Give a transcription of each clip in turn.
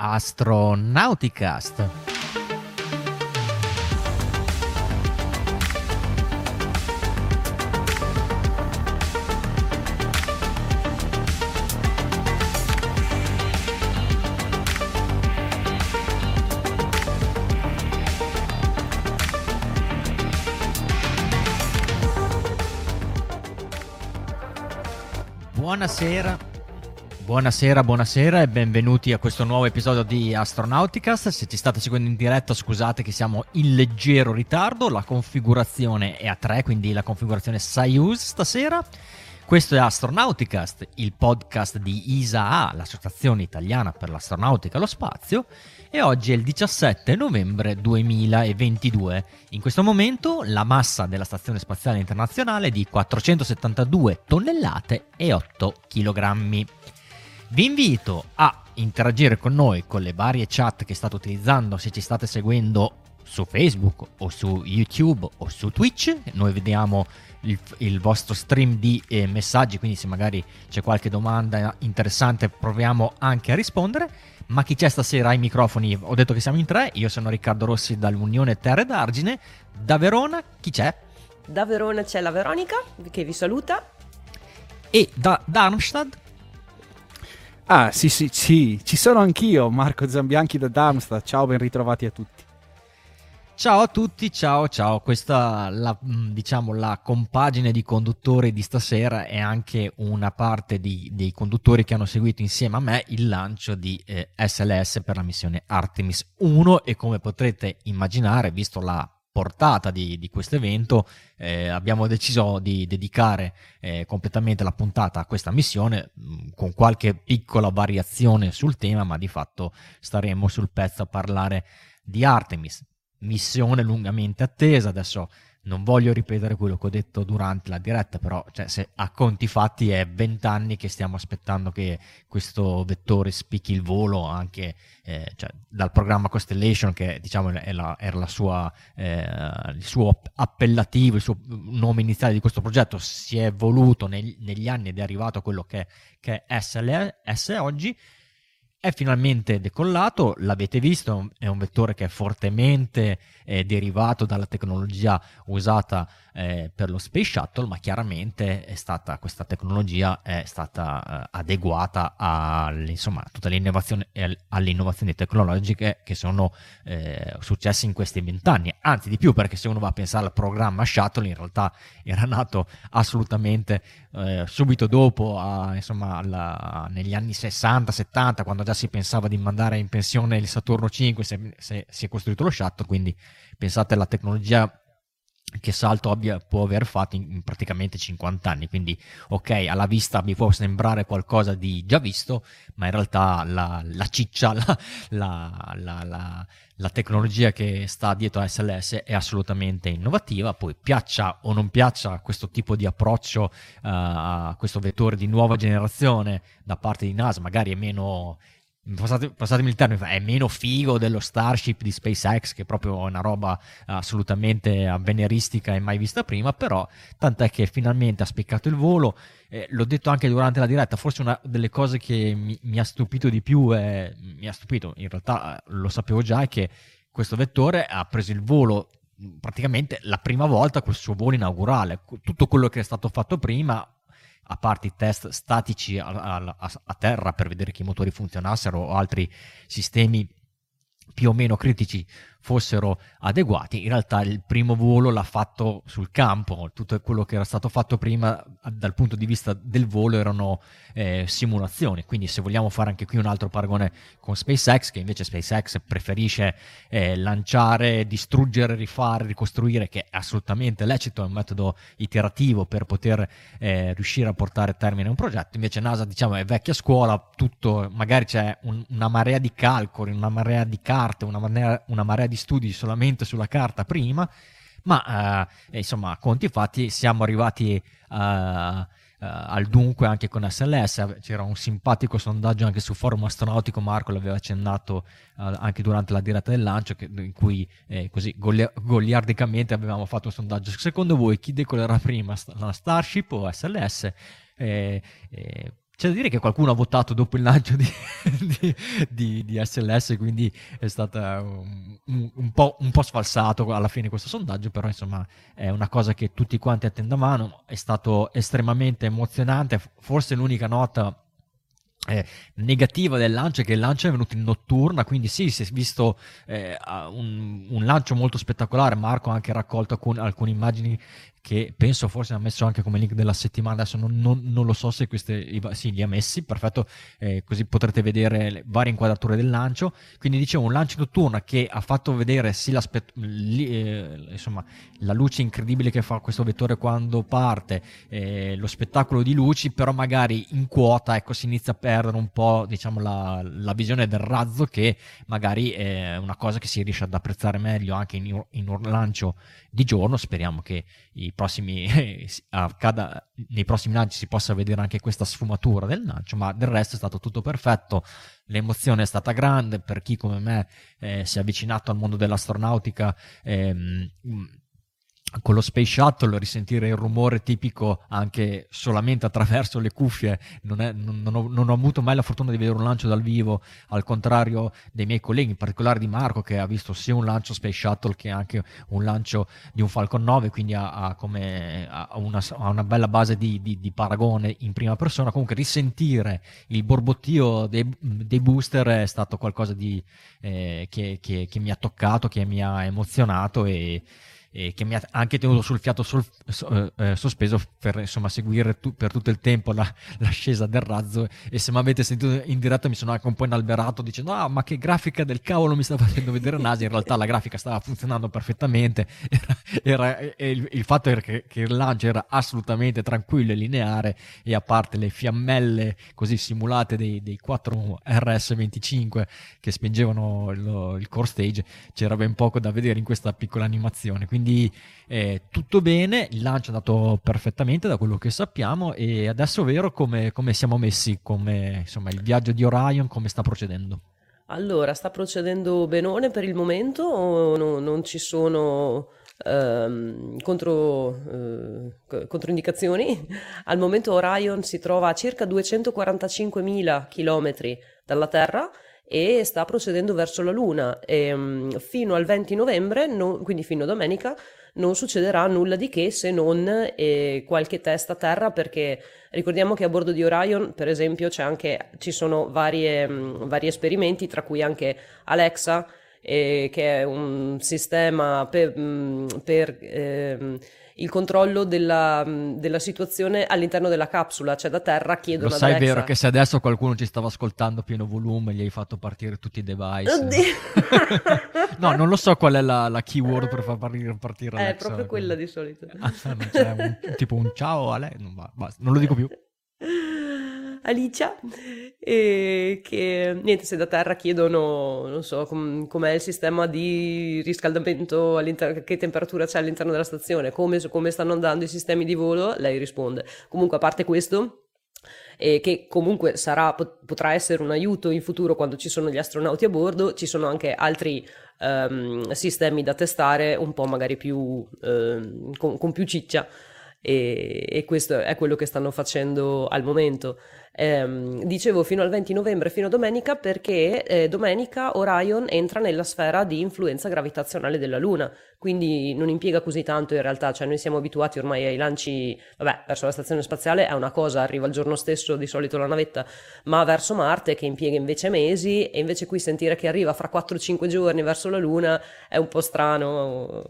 Astronauticast. Buonasera, buonasera, buonasera e benvenuti a questo nuovo episodio di Astronauticast. Se ci state seguendo in diretta scusate che siamo in leggero ritardo, la configurazione è a 3, quindi la configurazione Soyuz stasera. Questo è Astronauticast, il podcast di ISAA, l'Associazione Italiana per l'Astronautica e lo Spazio, e oggi è il 17 novembre 2022. In questo momento la massa della Stazione Spaziale Internazionale è di 472 tonnellate e 8 kg. Vi invito a interagire con noi con le varie chat che state utilizzando se ci state seguendo su Facebook o su YouTube o su Twitch. Noi vediamo il, il vostro stream di eh, messaggi, quindi se magari c'è qualche domanda interessante proviamo anche a rispondere. Ma chi c'è stasera ai microfoni? Ho detto che siamo in tre, io sono Riccardo Rossi dall'Unione Terre d'Argine. Da Verona chi c'è? Da Verona c'è la Veronica che vi saluta. E da Darmstadt Ah, sì, sì, sì, ci sono anch'io, Marco Zambianchi da Darmstadt. Ciao, ben ritrovati a tutti. Ciao a tutti, ciao ciao, questa la, diciamo la compagine di conduttori di stasera è anche una parte di, dei conduttori che hanno seguito insieme a me il lancio di eh, SLS per la missione Artemis 1 e come potrete immaginare, visto la portata di, di questo evento, eh, abbiamo deciso di dedicare eh, completamente la puntata a questa missione mh, con qualche piccola variazione sul tema, ma di fatto staremo sul pezzo a parlare di Artemis missione lungamente attesa. Adesso non voglio ripetere quello che ho detto durante la diretta, però cioè, se a conti fatti è vent'anni che stiamo aspettando che questo vettore spicchi il volo anche eh, cioè, dal programma Constellation, che diciamo la, era sua, eh, il suo appellativo, il suo nome iniziale di questo progetto, si è evoluto neg- negli anni ed è arrivato a quello che, che è SLS oggi è finalmente decollato, l'avete visto, è un vettore che è fortemente eh, derivato dalla tecnologia usata eh, per lo Space Shuttle, ma chiaramente è stata, questa tecnologia è stata eh, adeguata alle, insomma, tutte le innovazioni, alle innovazioni tecnologiche che sono eh, successe in questi vent'anni. Anzi, di più, perché se uno va a pensare al programma Shuttle, in realtà era nato assolutamente eh, subito dopo, a, insomma, alla, negli anni 60-70, quando già si pensava di mandare in pensione il Saturno 5, se, se, si è costruito lo shuttle, quindi pensate alla tecnologia che salto abbia, può aver fatto in, in, praticamente 50 anni. Quindi, ok, alla vista mi può sembrare qualcosa di già visto, ma in realtà la, la ciccia, la, la, la, tecnologia che sta dietro a SLS è assolutamente innovativa. Poi, piaccia o non piaccia questo tipo di approccio uh, a questo vettore di nuova generazione da parte di NASA, magari è meno Passate, passatemi il termine, è meno figo dello Starship di SpaceX, che è proprio una roba assolutamente avveniristica e mai vista prima, però tant'è che finalmente ha spiccato il volo. Eh, l'ho detto anche durante la diretta, forse una delle cose che mi, mi ha stupito di più, è, mi ha stupito, in realtà eh, lo sapevo già, è che questo vettore ha preso il volo praticamente la prima volta col suo volo inaugurale. Tutto quello che è stato fatto prima a parte i test statici a, a, a, terra per vedere che i motori funzionassero o altri sistemi più o meno critici fossero adeguati. In realtà il primo volo l'ha fatto sul campo, tutto quello che era stato fatto prima dal punto di vista del volo erano eh, simulazioni, quindi se vogliamo fare anche qui un altro paragone con SpaceX, che invece SpaceX preferisce eh, lanciare, distruggere, rifare, ricostruire, che è assolutamente lecito, è un metodo iterativo per poter eh, riuscire a portare a termine un progetto, invece NASA diciamo è vecchia scuola, tutto, magari c'è un, una marea di calcoli, una marea di carte, una marea, una marea di studi solamente sulla carta prima, ma eh, insomma, a conti fatti siamo arrivati eh, al dunque anche con SLS. C'era un simpatico sondaggio anche sul forum astronautico, Marco l'aveva accennato eh, anche durante la diretta del lancio, che, in cui eh, così goliardicamente avevamo fatto un sondaggio. Secondo voi chi decollerà prima, la Starship o SLS? Eh, c'è da dire che qualcuno ha votato dopo il lancio di, di, di, di SLS, quindi è stato un, un, po', un, po', sfalsato alla fine questo sondaggio, però insomma è una cosa che tutti quanti attendavano, è stato estremamente emozionante, forse l'unica nota eh, negativa del lancio è che il lancio è venuto in notturna, quindi sì, si è visto eh, un, un, lancio molto spettacolare. Marco ha anche raccolto alcun, alcune immagini che penso forse ha messo anche come link della settimana, adesso non, non, non lo so se queste, sì li ha messi, perfetto, eh, così potrete vedere le varie inquadrature del lancio, quindi dicevo un lancio notturna che ha fatto vedere sì eh, insomma, la luce incredibile che fa questo vettore quando parte, eh, lo spettacolo di luci, però magari in quota ecco, si inizia a perdere un po' diciamo, la, la visione del razzo che magari è una cosa che si riesce ad apprezzare meglio anche in, in un lancio di giorno, speriamo che i prossimi, accada, nei prossimi lanci si possa vedere anche questa sfumatura del lancio, ma del resto è stato tutto perfetto, l'emozione è stata grande per chi come me eh, si è avvicinato al mondo dell'astronautica. Ehm, con lo Space Shuttle risentire il rumore tipico anche solamente attraverso le cuffie. Non, è, non, non, ho, non, ho, avuto mai la fortuna di vedere un lancio dal vivo al contrario dei miei colleghi in particolare di Marco che ha visto sia un lancio Space Shuttle che anche un lancio di un Falcon 9 quindi ha, ha, come, ha, una, ha una, bella base di, di, di, paragone in prima persona. Comunque risentire il borbottio dei, dei booster è stato qualcosa di, eh, che, che, che mi ha toccato che mi ha emozionato e eh, che mi ha anche tenuto sul fiato sul, so, eh, sospeso per insomma, seguire tu, per tutto il tempo la, l'ascesa del razzo. E se mi avete sentito in diretta mi sono anche un po' inalberato dicendo ah ma che grafica del cavolo mi sta facendo vedere Nasi? In realtà la grafica stava funzionando perfettamente. Era, era, il, il, fatto era che, che, il lancio era assolutamente tranquillo e lineare e a parte le fiammelle così simulate dei, dei 4 RS25 che spingevano il, il core stage c'era ben poco da vedere in questa piccola animazione. Quindi quindi eh, tutto bene, il lancio è andato perfettamente da quello che sappiamo e adesso vero come, come siamo messi, come insomma il viaggio di Orion, come sta procedendo? Allora, sta procedendo benone per il momento, no, non ci sono ehm, contro, eh, controindicazioni. Al momento Orion si trova a circa 245.000 km dalla Terra e sta procedendo verso la Luna. E, um, fino al 20 novembre, no, quindi fino a domenica, non succederà nulla di che se non eh, qualche test a terra perché ricordiamo che a bordo di Orion per esempio anche, ci sono varie, um, vari esperimenti tra cui anche Alexa eh, che è un sistema per, um, per eh, il controllo della, della, situazione all'interno della capsula, cioè da terra chiedono Lo sai Alexa... vero che se adesso qualcuno ci stava ascoltando a pieno volume gli hai fatto partire tutti i device. Oddio. no, non lo so qual è la, la keyword per far partire, partire Alexa. È proprio quella di solito. Ah, un, tipo un ciao a lei, non, va, non lo dico più. Alicia e che niente se da terra chiedono non so com- com'è il sistema di riscaldamento che temperatura c'è all'interno della stazione come, come stanno andando i sistemi di volo lei risponde. Comunque a parte questo e che comunque sarà, potrà essere un aiuto in futuro quando ci sono gli astronauti a bordo, ci sono anche altri um, sistemi da testare un po' magari più um, con, con, più ciccia e, e questo è quello che stanno facendo al momento. Eh, dicevo fino al 20 novembre, fino a domenica, perché eh, domenica Orion entra nella sfera di influenza gravitazionale della Luna, quindi non impiega così tanto in realtà, cioè noi siamo abituati ormai ai lanci, vabbè, verso la stazione spaziale è una cosa, arriva il giorno stesso di solito la navetta, ma verso Marte che impiega invece mesi e invece qui sentire che arriva fra 4-5 giorni verso la Luna è un po' strano.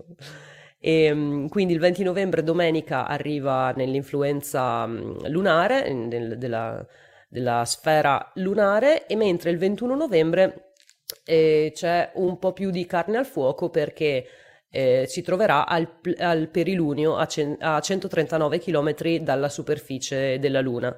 E, ehm, quindi il 20 novembre, domenica, arriva nell'influenza mm, lunare, nel, della, della, sfera lunare, e mentre il 21 novembre eh, c'è un po' più di carne al fuoco perché eh, si troverà al, al perilunio a, cen- a 139 km dalla superficie della Luna.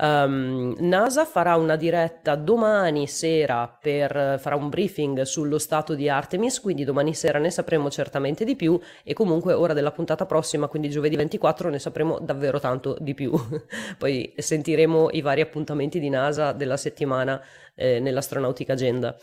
Um, NASA farà una diretta domani sera per farà un briefing sullo stato di Artemis, quindi domani sera ne sapremo certamente di più e comunque ora della puntata prossima, quindi giovedì 24, ne sapremo davvero tanto di più. Poi sentiremo i vari appuntamenti di NASA della settimana eh, nell'Astronautica Agenda.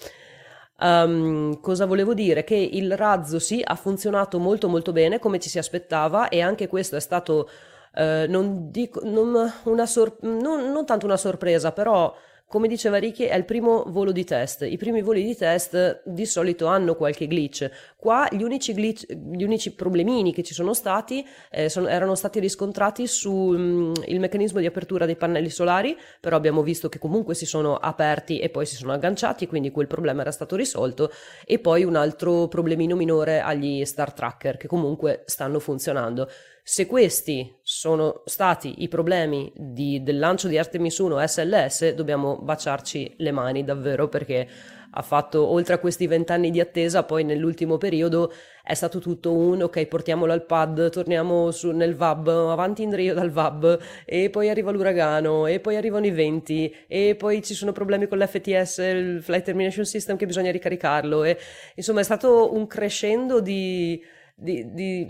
Um, cosa volevo dire? Che il razzo sì ha funzionato molto molto bene come ci si aspettava e anche questo è stato eh, non, dico, non, sor- non, non tanto una sorpresa, però come diceva Ricky, è il primo volo di test. I primi voli di test di solito hanno qualche glitch. Qua gli unici, glitch, gli unici problemini che ci sono stati eh, sono, erano stati riscontrati sul mm, meccanismo di apertura dei pannelli solari, però abbiamo visto che comunque si sono aperti e poi si sono agganciati, quindi quel problema era stato risolto. E poi un altro problemino minore agli Star Tracker, che comunque stanno funzionando. Se questi sono stati i problemi di, del lancio di Artemis 1 SLS, dobbiamo baciarci le mani davvero perché ha fatto, oltre a questi vent'anni di attesa, poi nell'ultimo periodo è stato tutto un ok, portiamolo al pad, torniamo su, nel VAB, avanti in Rio dal VAB, e poi arriva l'uragano, e poi arrivano i venti, e poi ci sono problemi con l'FTS, il Flight Termination System, che bisogna ricaricarlo. E, insomma, è stato un crescendo di di, di,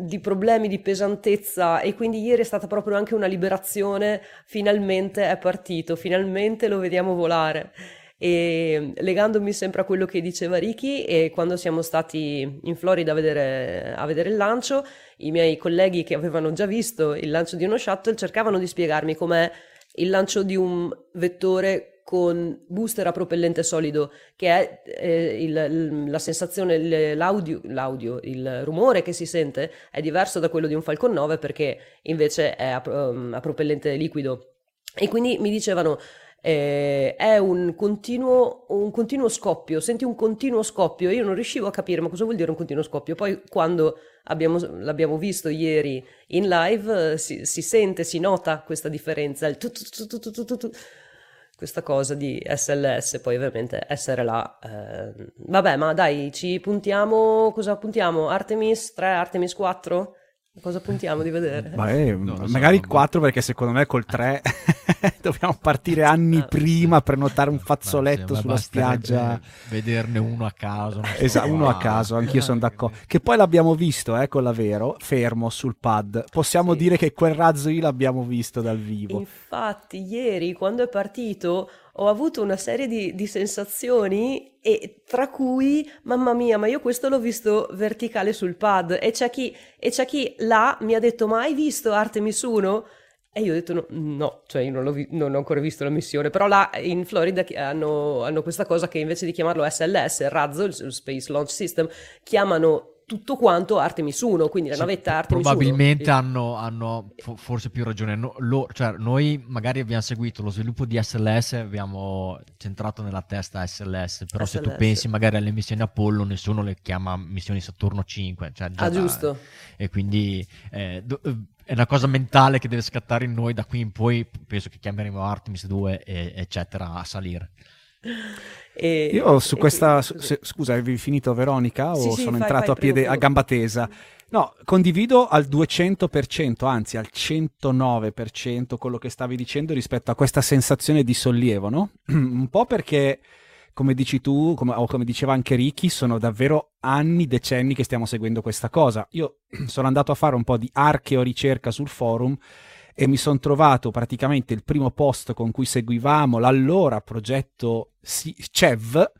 di, problemi di pesantezza e quindi ieri è stata proprio anche una liberazione, finalmente è partito, finalmente lo vediamo volare. E legandomi sempre a quello che diceva Ricky, e quando siamo stati in Florida a vedere, a vedere il lancio, i miei colleghi che avevano già visto il lancio di uno shuttle cercavano di spiegarmi com'è il lancio di un vettore con booster a propellente solido, che è eh, il, la sensazione, l'audio, l'audio, il rumore che si sente è diverso da quello di un Falcon 9 perché invece è a, um, a propellente liquido. E quindi mi dicevano, eh, è un continuo, un continuo scoppio, senti un continuo scoppio, io non riuscivo a capire ma cosa vuol dire un continuo scoppio, poi quando abbiamo, l'abbiamo visto ieri in live si, si, sente, si nota questa differenza, il tu, tu, tu, questa cosa di SLS, poi ovviamente essere là. Eh, vabbè, ma dai, ci puntiamo, cosa puntiamo? Artemis 3, Artemis 4? Cosa puntiamo di vedere? Beh, magari so, 4 perché secondo me col 3 dobbiamo partire anni ah. prima per notare un fazzoletto Beh, sulla spiaggia. Vederne uno a caso. Esatto, uno a caso, anch'io sono d'accordo. Che poi l'abbiamo visto, eh, con la Vero, fermo sul pad. Possiamo sì. dire che quel razzo lì l'abbiamo visto dal vivo. Infatti, ieri quando è partito ho avuto una serie di, di, sensazioni e tra cui, mamma mia, ma io questo l'ho visto verticale sul pad e c'è chi, e c'è chi là mi ha detto ma hai visto Artemis 1? E io ho detto no, no cioè io non, vi- non, ho ancora visto la missione, però là in Florida hanno, hanno questa cosa che invece di chiamarlo SLS, il razzo, il Space Launch System, chiamano tutto quanto Artemis 1, quindi la sì, navetta Artemis probabilmente 1. Probabilmente hanno, hanno forse più ragione. No, lo, cioè, noi magari abbiamo seguito lo sviluppo di SLS, abbiamo centrato nella testa SLS, però SLS. se tu pensi magari alle missioni Apollo, nessuno le chiama missioni Saturno 5. Cioè ah, giusto. e quindi eh, do, eh, è una cosa mentale che deve scattare in noi da qui in poi, penso che chiameremo Artemis 2, e, eccetera, a salire. E, Io su questa, su, se, scusa, avevi finito Veronica o sì, sono sì, entrato fai, a, piede, prego, a gamba tesa? No, condivido al 200%, anzi al 109% quello che stavi dicendo rispetto a questa sensazione di sollievo, no? Un po' perché, come dici tu, come, o come diceva anche Ricky, sono davvero anni, decenni che stiamo seguendo questa cosa. Io sono andato a fare un po' di archeo ricerca sul forum e mi sono trovato praticamente il primo post con cui seguivamo l'allora progetto CEV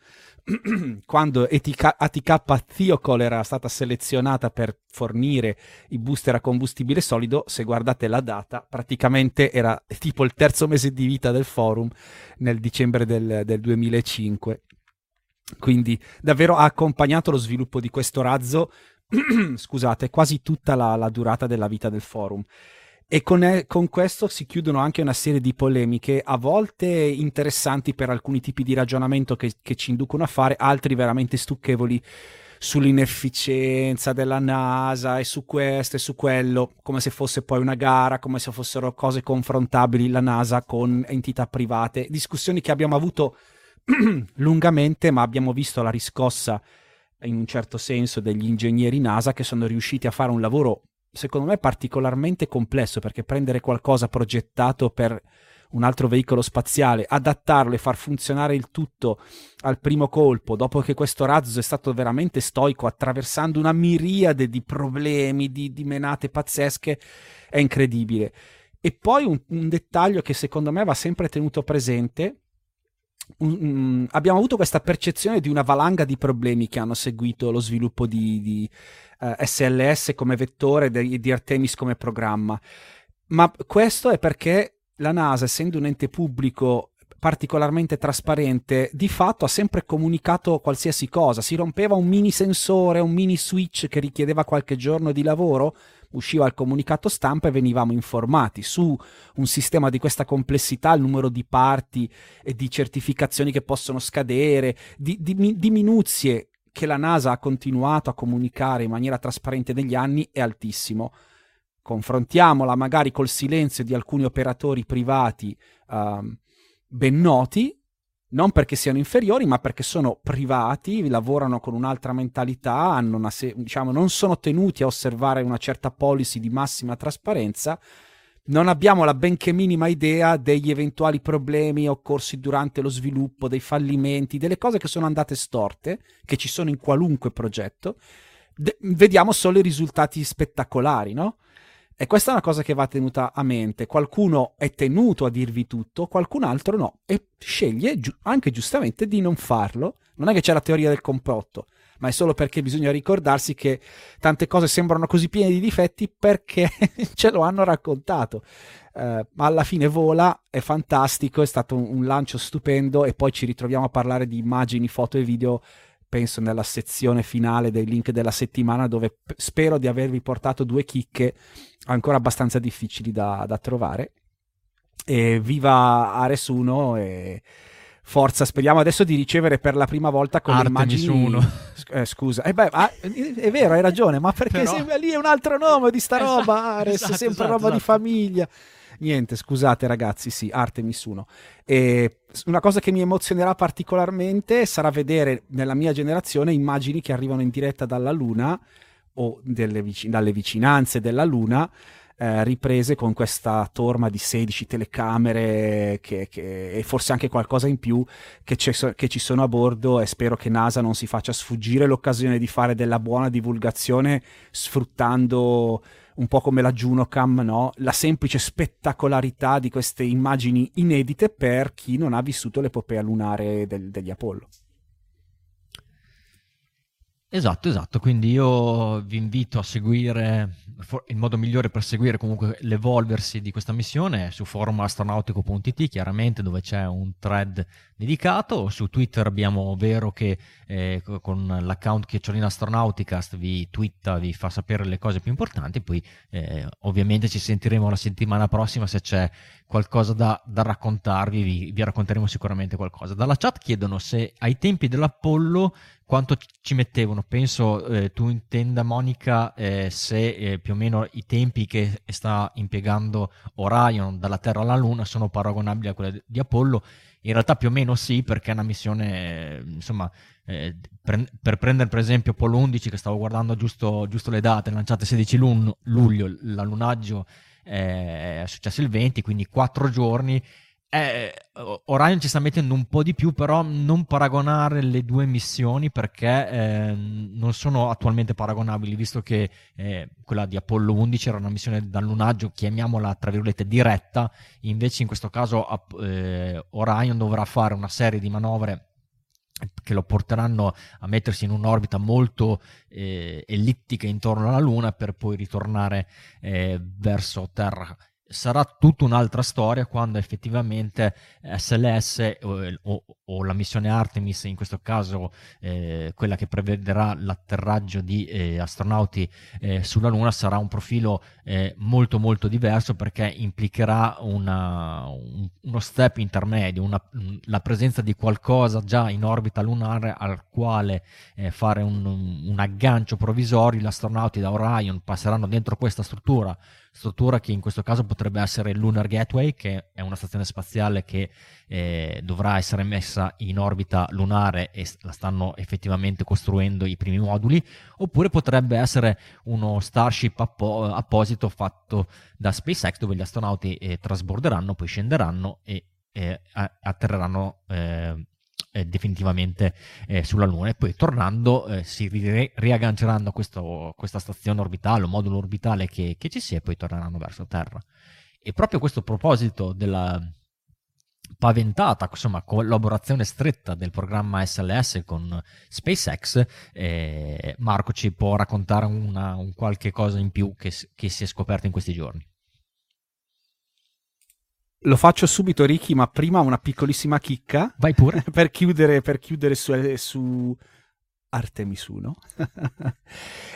quando ATK Thiokol era stata selezionata per fornire i booster a combustibile solido, se guardate la data, praticamente era tipo il terzo mese di vita del forum nel dicembre del, del 2005. Quindi davvero ha accompagnato lo sviluppo di questo razzo, scusate, quasi tutta la, la durata della vita del forum. E con, con, questo si chiudono anche una serie di polemiche, a volte interessanti per alcuni tipi di ragionamento che, che ci inducono a fare, altri veramente stucchevoli sull'inefficienza della NASA e su questo e su quello, come se fosse poi una gara, come se fossero cose confrontabili la NASA con entità private. Discussioni che abbiamo avuto lungamente, ma abbiamo visto la riscossa in un certo senso degli ingegneri NASA che sono riusciti a fare un lavoro secondo me particolarmente complesso perché prendere qualcosa progettato per un altro veicolo spaziale, adattarlo e far funzionare il tutto al primo colpo, dopo che questo razzo è stato veramente stoico, attraversando una miriade di problemi, di, di menate pazzesche, è incredibile. E poi un, un, dettaglio che secondo me va sempre tenuto presente. Um, abbiamo avuto questa percezione di una valanga di problemi che hanno seguito lo sviluppo di, di uh, eh, SLS come vettore e di Artemis come programma. ma questo è perché la NASA, essendo un ente pubblico particolarmente trasparente, di fatto ha sempre comunicato qualsiasi cosa. Si rompeva un mini sensore, un mini switch che richiedeva qualche giorno di lavoro, usciva il comunicato stampa e venivamo informati su un sistema di questa complessità, il numero di parti e di certificazioni che possono scadere, di, di, di minuzie che la NASA ha continuato a comunicare in maniera trasparente negli anni è altissimo. Confrontiamola magari col silenzio di alcuni operatori privati uh, ben noti, non perché siano inferiori, ma perché sono privati, lavorano con un'altra mentalità, se- diciamo, non sono tenuti a osservare una certa policy di massima trasparenza. Non abbiamo la benché minima idea degli eventuali problemi occorsi durante lo sviluppo, dei fallimenti, delle cose che sono andate storte, che ci sono in qualunque progetto. De- vediamo solo i risultati spettacolari, no? E questa è una cosa che va tenuta a mente. Qualcuno è tenuto a dirvi tutto, qualcun altro no. E sceglie gi- anche giustamente di non farlo. Non è che c'è la teoria del complotto, ma è solo perché bisogna ricordarsi che tante cose sembrano così piene di difetti perché ce lo hanno raccontato. Uh, ma alla fine vola, è fantastico, è stato un lancio stupendo e poi ci ritroviamo a parlare di immagini, foto e video penso nella sezione finale dei link della settimana dove p- spero di avervi portato due chicche ancora abbastanza difficili da, da trovare. E viva Ares 1 e forza, speriamo adesso di ricevere per la prima volta con Artemis immagini... Eh, scusa, eh beh, ah, è vero, hai ragione, ma perché Però... lì è un altro nome di sta esatto, roba, Ares, esatto, sempre esatto, roba di esatto. famiglia. Niente, scusate ragazzi, sì, Artemis 1. E una cosa che mi emozionerà particolarmente sarà vedere nella mia generazione immagini che arrivano in diretta dalla Luna o vic- dalle vicinanze della Luna. Eh, riprese con questa torma di 16 telecamere che, che, e forse anche qualcosa in più che, che, ci sono a bordo e spero che NASA non si faccia sfuggire l'occasione di fare della buona divulgazione sfruttando un po' come la Junocam, no? la semplice spettacolarità di queste immagini inedite per chi non ha vissuto l'epopea lunare del, degli Apollo. Esatto, esatto, quindi io vi invito a seguire, il modo migliore per seguire comunque l'evolversi di questa missione è su forumastronautico.it chiaramente dove c'è un thread dedicato, su Twitter abbiamo Vero che eh, con l'account Chiocciolina Astronauticast vi twitta, vi fa sapere le cose più importanti, poi eh, ovviamente ci sentiremo la settimana prossima se c'è qualcosa da, da raccontarvi, vi, vi racconteremo sicuramente qualcosa. Dalla chat chiedono se ai tempi dell'Apollo quanto ci mettevano? Penso eh, tu intenda, Monica, eh, se eh, più o meno i tempi che sta impiegando Orion dalla Terra alla Luna sono paragonabili a quelli di Apollo. In realtà più o meno sì, perché è una missione, insomma, eh, per, per, prendere per esempio Apollo 11, che stavo guardando giusto, giusto le date, lanciate il 16 luglio, l'allunaggio eh, è successo il 20, quindi quattro giorni eh, Orion ci sta mettendo un po' di più, però non paragonare le due missioni perché eh, non sono attualmente paragonabili, visto che eh, quella di Apollo 11 era una missione dall'lunaggio, chiamiamola tra virgolette diretta, invece in questo caso eh, Orion dovrà fare una serie di manovre che lo porteranno a mettersi in un'orbita molto eh, ellittica intorno alla Luna per poi ritornare eh, verso Terra sarà tutta un'altra storia quando effettivamente SLS o, o, o la missione Artemis, in questo caso eh, quella che prevederà l'atterraggio di eh, astronauti eh, sulla Luna, sarà un profilo eh, molto molto diverso perché implicherà una, un, uno step intermedio, una, la presenza di qualcosa già in orbita lunare al quale eh, fare un, un aggancio provvisorio. Gli astronauti da Orion passeranno dentro questa struttura struttura che in questo caso potrebbe essere il Lunar Gateway, che è una stazione spaziale che eh, dovrà essere messa in orbita lunare e la stanno effettivamente costruendo i primi moduli, oppure potrebbe essere uno Starship appo- apposito fatto da SpaceX dove gli astronauti eh, trasborderanno, poi scenderanno e eh, atterreranno eh, definitivamente eh, sulla Luna e poi tornando eh, si ri- riagganceranno a questa stazione orbitale o modulo orbitale che, che ci sia e poi torneranno verso Terra. E proprio a questo proposito della paventata insomma, collaborazione stretta del programma SLS con SpaceX, eh, Marco ci può raccontare una, un qualche cosa in più che, che si è scoperto in questi giorni. Lo faccio subito, Ricky, ma prima una piccolissima chicca. Vai pure. per chiudere, per chiudere su, su Artemis 1,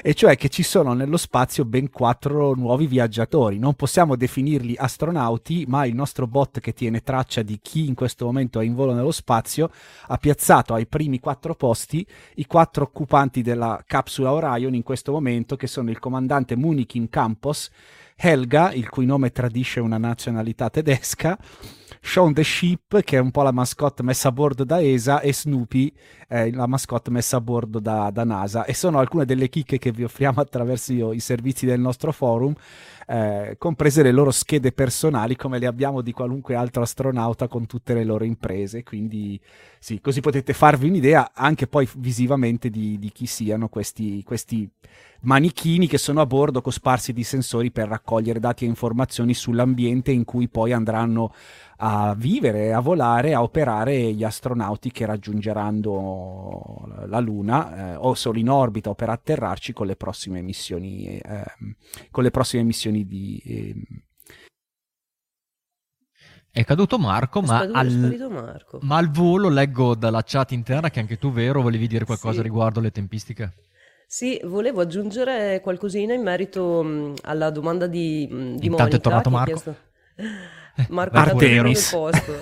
e cioè che ci sono nello spazio ben quattro nuovi viaggiatori. Non possiamo definirli astronauti, ma il nostro bot che tiene traccia di chi in questo momento è in volo nello spazio ha piazzato ai primi quattro posti i quattro occupanti della capsula Orion in questo momento, che sono il comandante Munikin Campos, Helga, il cui nome tradisce una nazionalità tedesca, Shaun the Sheep, che è un po' la mascotte messa a bordo da ESA, e Snoopy, eh, la mascotte messa a bordo da, da, NASA. E sono alcune delle chicche che vi offriamo attraverso io, i servizi del nostro forum, eh, comprese le loro schede personali, come le abbiamo di qualunque altro astronauta con tutte le loro imprese. Quindi, sì, così potete farvi un'idea anche poi visivamente di, di chi siano questi, questi manichini che sono a bordo cosparsi di sensori per raccogliere dati e informazioni sull'ambiente in cui poi andranno a vivere, a volare, a operare gli astronauti che raggiungeranno la Luna eh, o solo in orbita o per atterrarci con le prossime missioni, eh, con le prossime missioni di... Eh, è caduto Marco, ma, sparito, al, Marco. ma, al, volo leggo dalla chat interna che anche tu, vero, volevi dire qualcosa sì. riguardo le tempistiche? Sì, volevo aggiungere qualcosina in merito mh, alla domanda di, mh, di Intanto Monica. è tornato Marco. Chiesto... Marco Artemis. posto.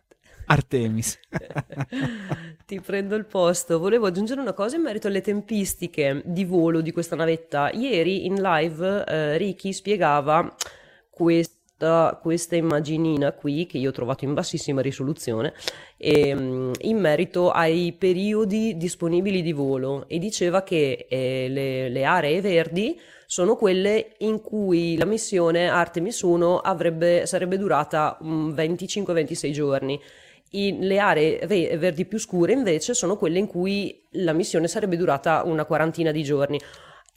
Artemis. Ti prendo il posto. Volevo aggiungere una cosa in merito alle tempistiche di volo di questa navetta. Ieri in live eh, Ricky spiegava questo questa, questa immaginina qui che io ho trovato in bassissima risoluzione ehm, in merito ai periodi disponibili di volo e diceva che eh, le, le aree verdi sono quelle in cui la missione Artemis 1 avrebbe, sarebbe durata 25-26 giorni. In, le aree verdi più scure invece sono quelle in cui la missione sarebbe durata una quarantina di giorni.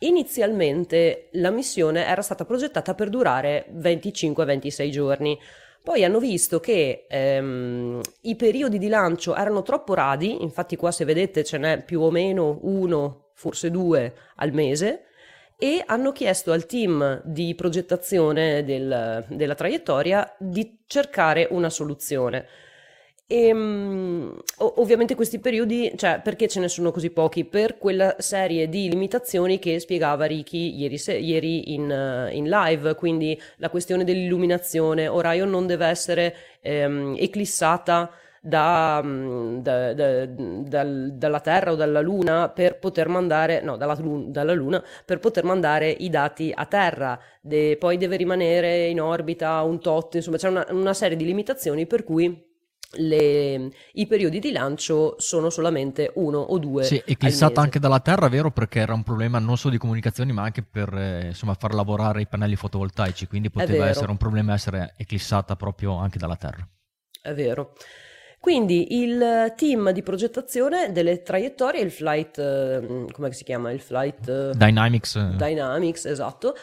Inizialmente la missione era stata progettata per durare 25-26 giorni. Poi hanno visto che ehm, i periodi di lancio erano troppo radi, infatti qua se vedete ce n'è più o meno uno, forse due al mese, e hanno chiesto al team di progettazione del, della traiettoria di cercare una soluzione. E um, ovviamente questi periodi, cioè perché ce ne sono così pochi? Per quella serie di limitazioni che spiegava Ricky ieri, se- ieri in, uh, in, live, quindi la questione dell'illuminazione. Orion non deve essere um, eclissata da, da, da, dalla Terra o dalla Luna per poter mandare, no, dalla, dalla Luna per poter mandare i dati a Terra. De, poi deve rimanere in orbita un tot, insomma c'è una, una serie di limitazioni per cui le, i periodi di lancio sono solamente uno o due. Sì, eclissata anche dalla Terra, vero? Perché era un problema non solo di comunicazioni, ma anche per eh, insomma, far lavorare i pannelli fotovoltaici. Quindi poteva essere un problema essere eclissata proprio anche dalla Terra. È vero. Quindi il team di progettazione delle traiettorie, il flight, eh, come si chiama? Il flight eh, Dynamics. Dynamics, esatto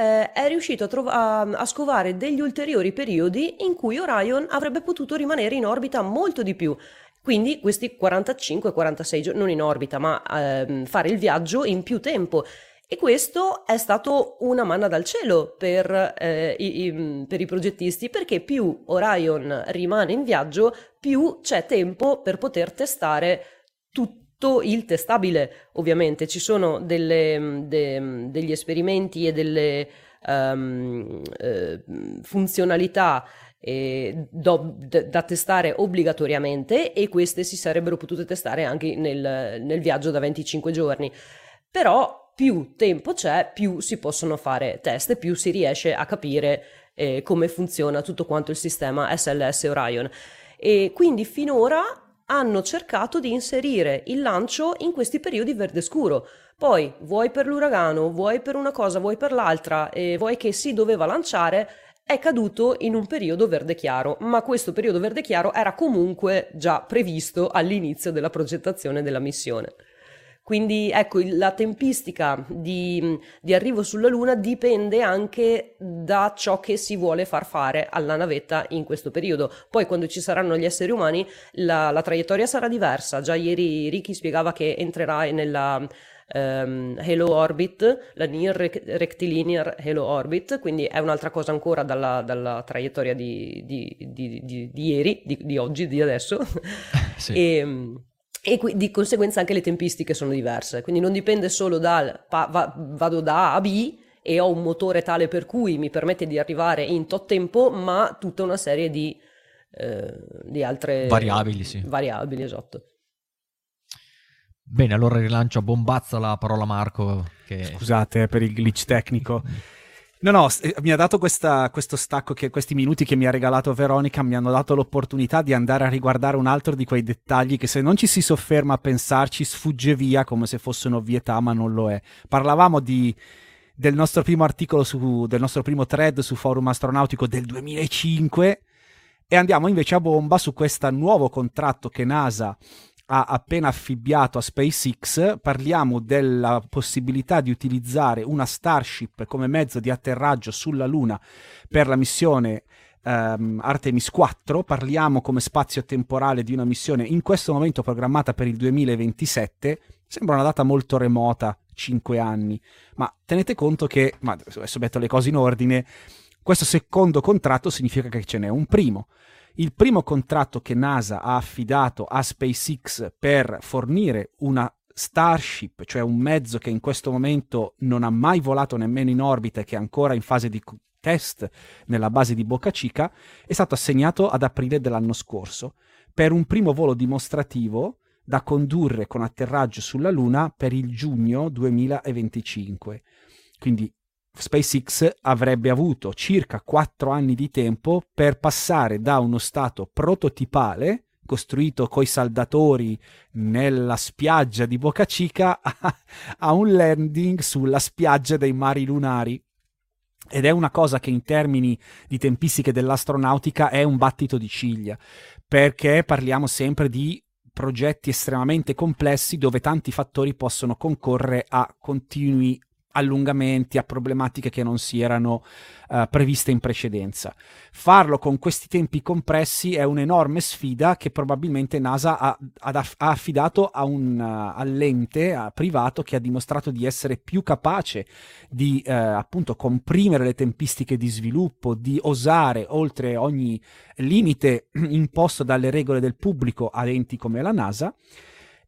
eh, è riuscito a, trov- a, a, scovare degli ulteriori periodi in cui Orion avrebbe potuto rimanere in orbita molto di più. Quindi questi 45-46 giorni, non in orbita, ma ehm, fare il viaggio in più tempo. E questo è stato una manna dal cielo per, eh, i, i, per, i, progettisti, perché più Orion rimane in viaggio, più c'è tempo per poter testare tutto tutto il testabile, ovviamente. Ci sono delle, de, degli esperimenti e delle um, eh, funzionalità eh, do, d- da testare obbligatoriamente e queste si sarebbero potute testare anche nel, nel viaggio da 25 giorni. Però più tempo c'è, più si possono fare test più si riesce a capire eh, come funziona tutto quanto il sistema SLS Orion. E quindi finora hanno cercato di inserire il lancio in questi periodi verde scuro. Poi, vuoi per l'uragano, vuoi per una cosa, vuoi per l'altra, e vuoi che si doveva lanciare, è caduto in un periodo verde chiaro, ma questo periodo verde chiaro era comunque già previsto all'inizio della progettazione della missione. Quindi ecco, la tempistica di, di, arrivo sulla Luna dipende anche da ciò che si vuole far fare alla navetta in questo periodo. Poi quando ci saranno gli esseri umani la, la traiettoria sarà diversa. Già ieri Ricky spiegava che entrerà nella, ehm, Halo Orbit, la Near Rectilinear Halo Orbit, quindi è un'altra cosa ancora dalla, dalla traiettoria di, di, di, di, ieri, di, oggi, di adesso. sì. e, ehm, e qui, di conseguenza anche le tempistiche sono diverse, quindi non dipende solo dal pa, va, vado da A a B e ho un motore tale per cui mi permette di arrivare in tot tempo, ma tutta una serie di, eh, di altre variabili, sì. Variabili, esatto. Bene, allora rilancio a bombazza la parola Marco. Che... Scusate eh, per il glitch tecnico. No, no, eh, mi ha dato questa, questo stacco, che, questi minuti che mi ha regalato Veronica, mi hanno dato l'opportunità di andare a riguardare un altro di quei dettagli che se non ci si sofferma a pensarci sfugge via come se fosse un'ovvietà, ma non lo è. Parlavamo di, del nostro primo articolo, su, del nostro primo thread su Forum Astronautico del 2005 e andiamo invece a bomba su questo nuovo contratto che NASA ha appena affibbiato a SpaceX, parliamo della possibilità di utilizzare una Starship come mezzo di atterraggio sulla Luna per la missione um, Artemis 4, parliamo come spazio temporale di una missione in questo momento programmata per il 2027, sembra una data molto remota, 5 anni, ma tenete conto che, ma adesso metto le cose in ordine, questo secondo contratto significa che ce n'è un primo il primo contratto che NASA ha affidato a SpaceX per fornire una Starship, cioè un mezzo che in questo momento non ha mai volato nemmeno in orbita e che è ancora in fase di test nella base di Boca Chica, è stato assegnato ad aprile dell'anno scorso per un primo volo dimostrativo da condurre con atterraggio sulla Luna per il giugno 2025. Quindi SpaceX avrebbe avuto circa 4 anni di tempo per passare da uno stato prototipale costruito coi saldatori nella spiaggia di Boca Chica a, a un landing sulla spiaggia dei mari lunari. Ed è una cosa che in termini di tempistiche dell'astronautica è un battito di ciglia, perché parliamo sempre di progetti estremamente complessi dove tanti fattori possono concorrere a continui allungamenti, a problematiche che non si erano uh, previste in precedenza. Farlo con questi tempi compressi è un'enorme sfida che probabilmente NASA ha, ha affidato a un uh, all'ente uh, privato che ha dimostrato di essere più capace di uh, appunto comprimere le tempistiche di sviluppo, di osare oltre ogni limite imposto dalle regole del pubblico ad enti come la NASA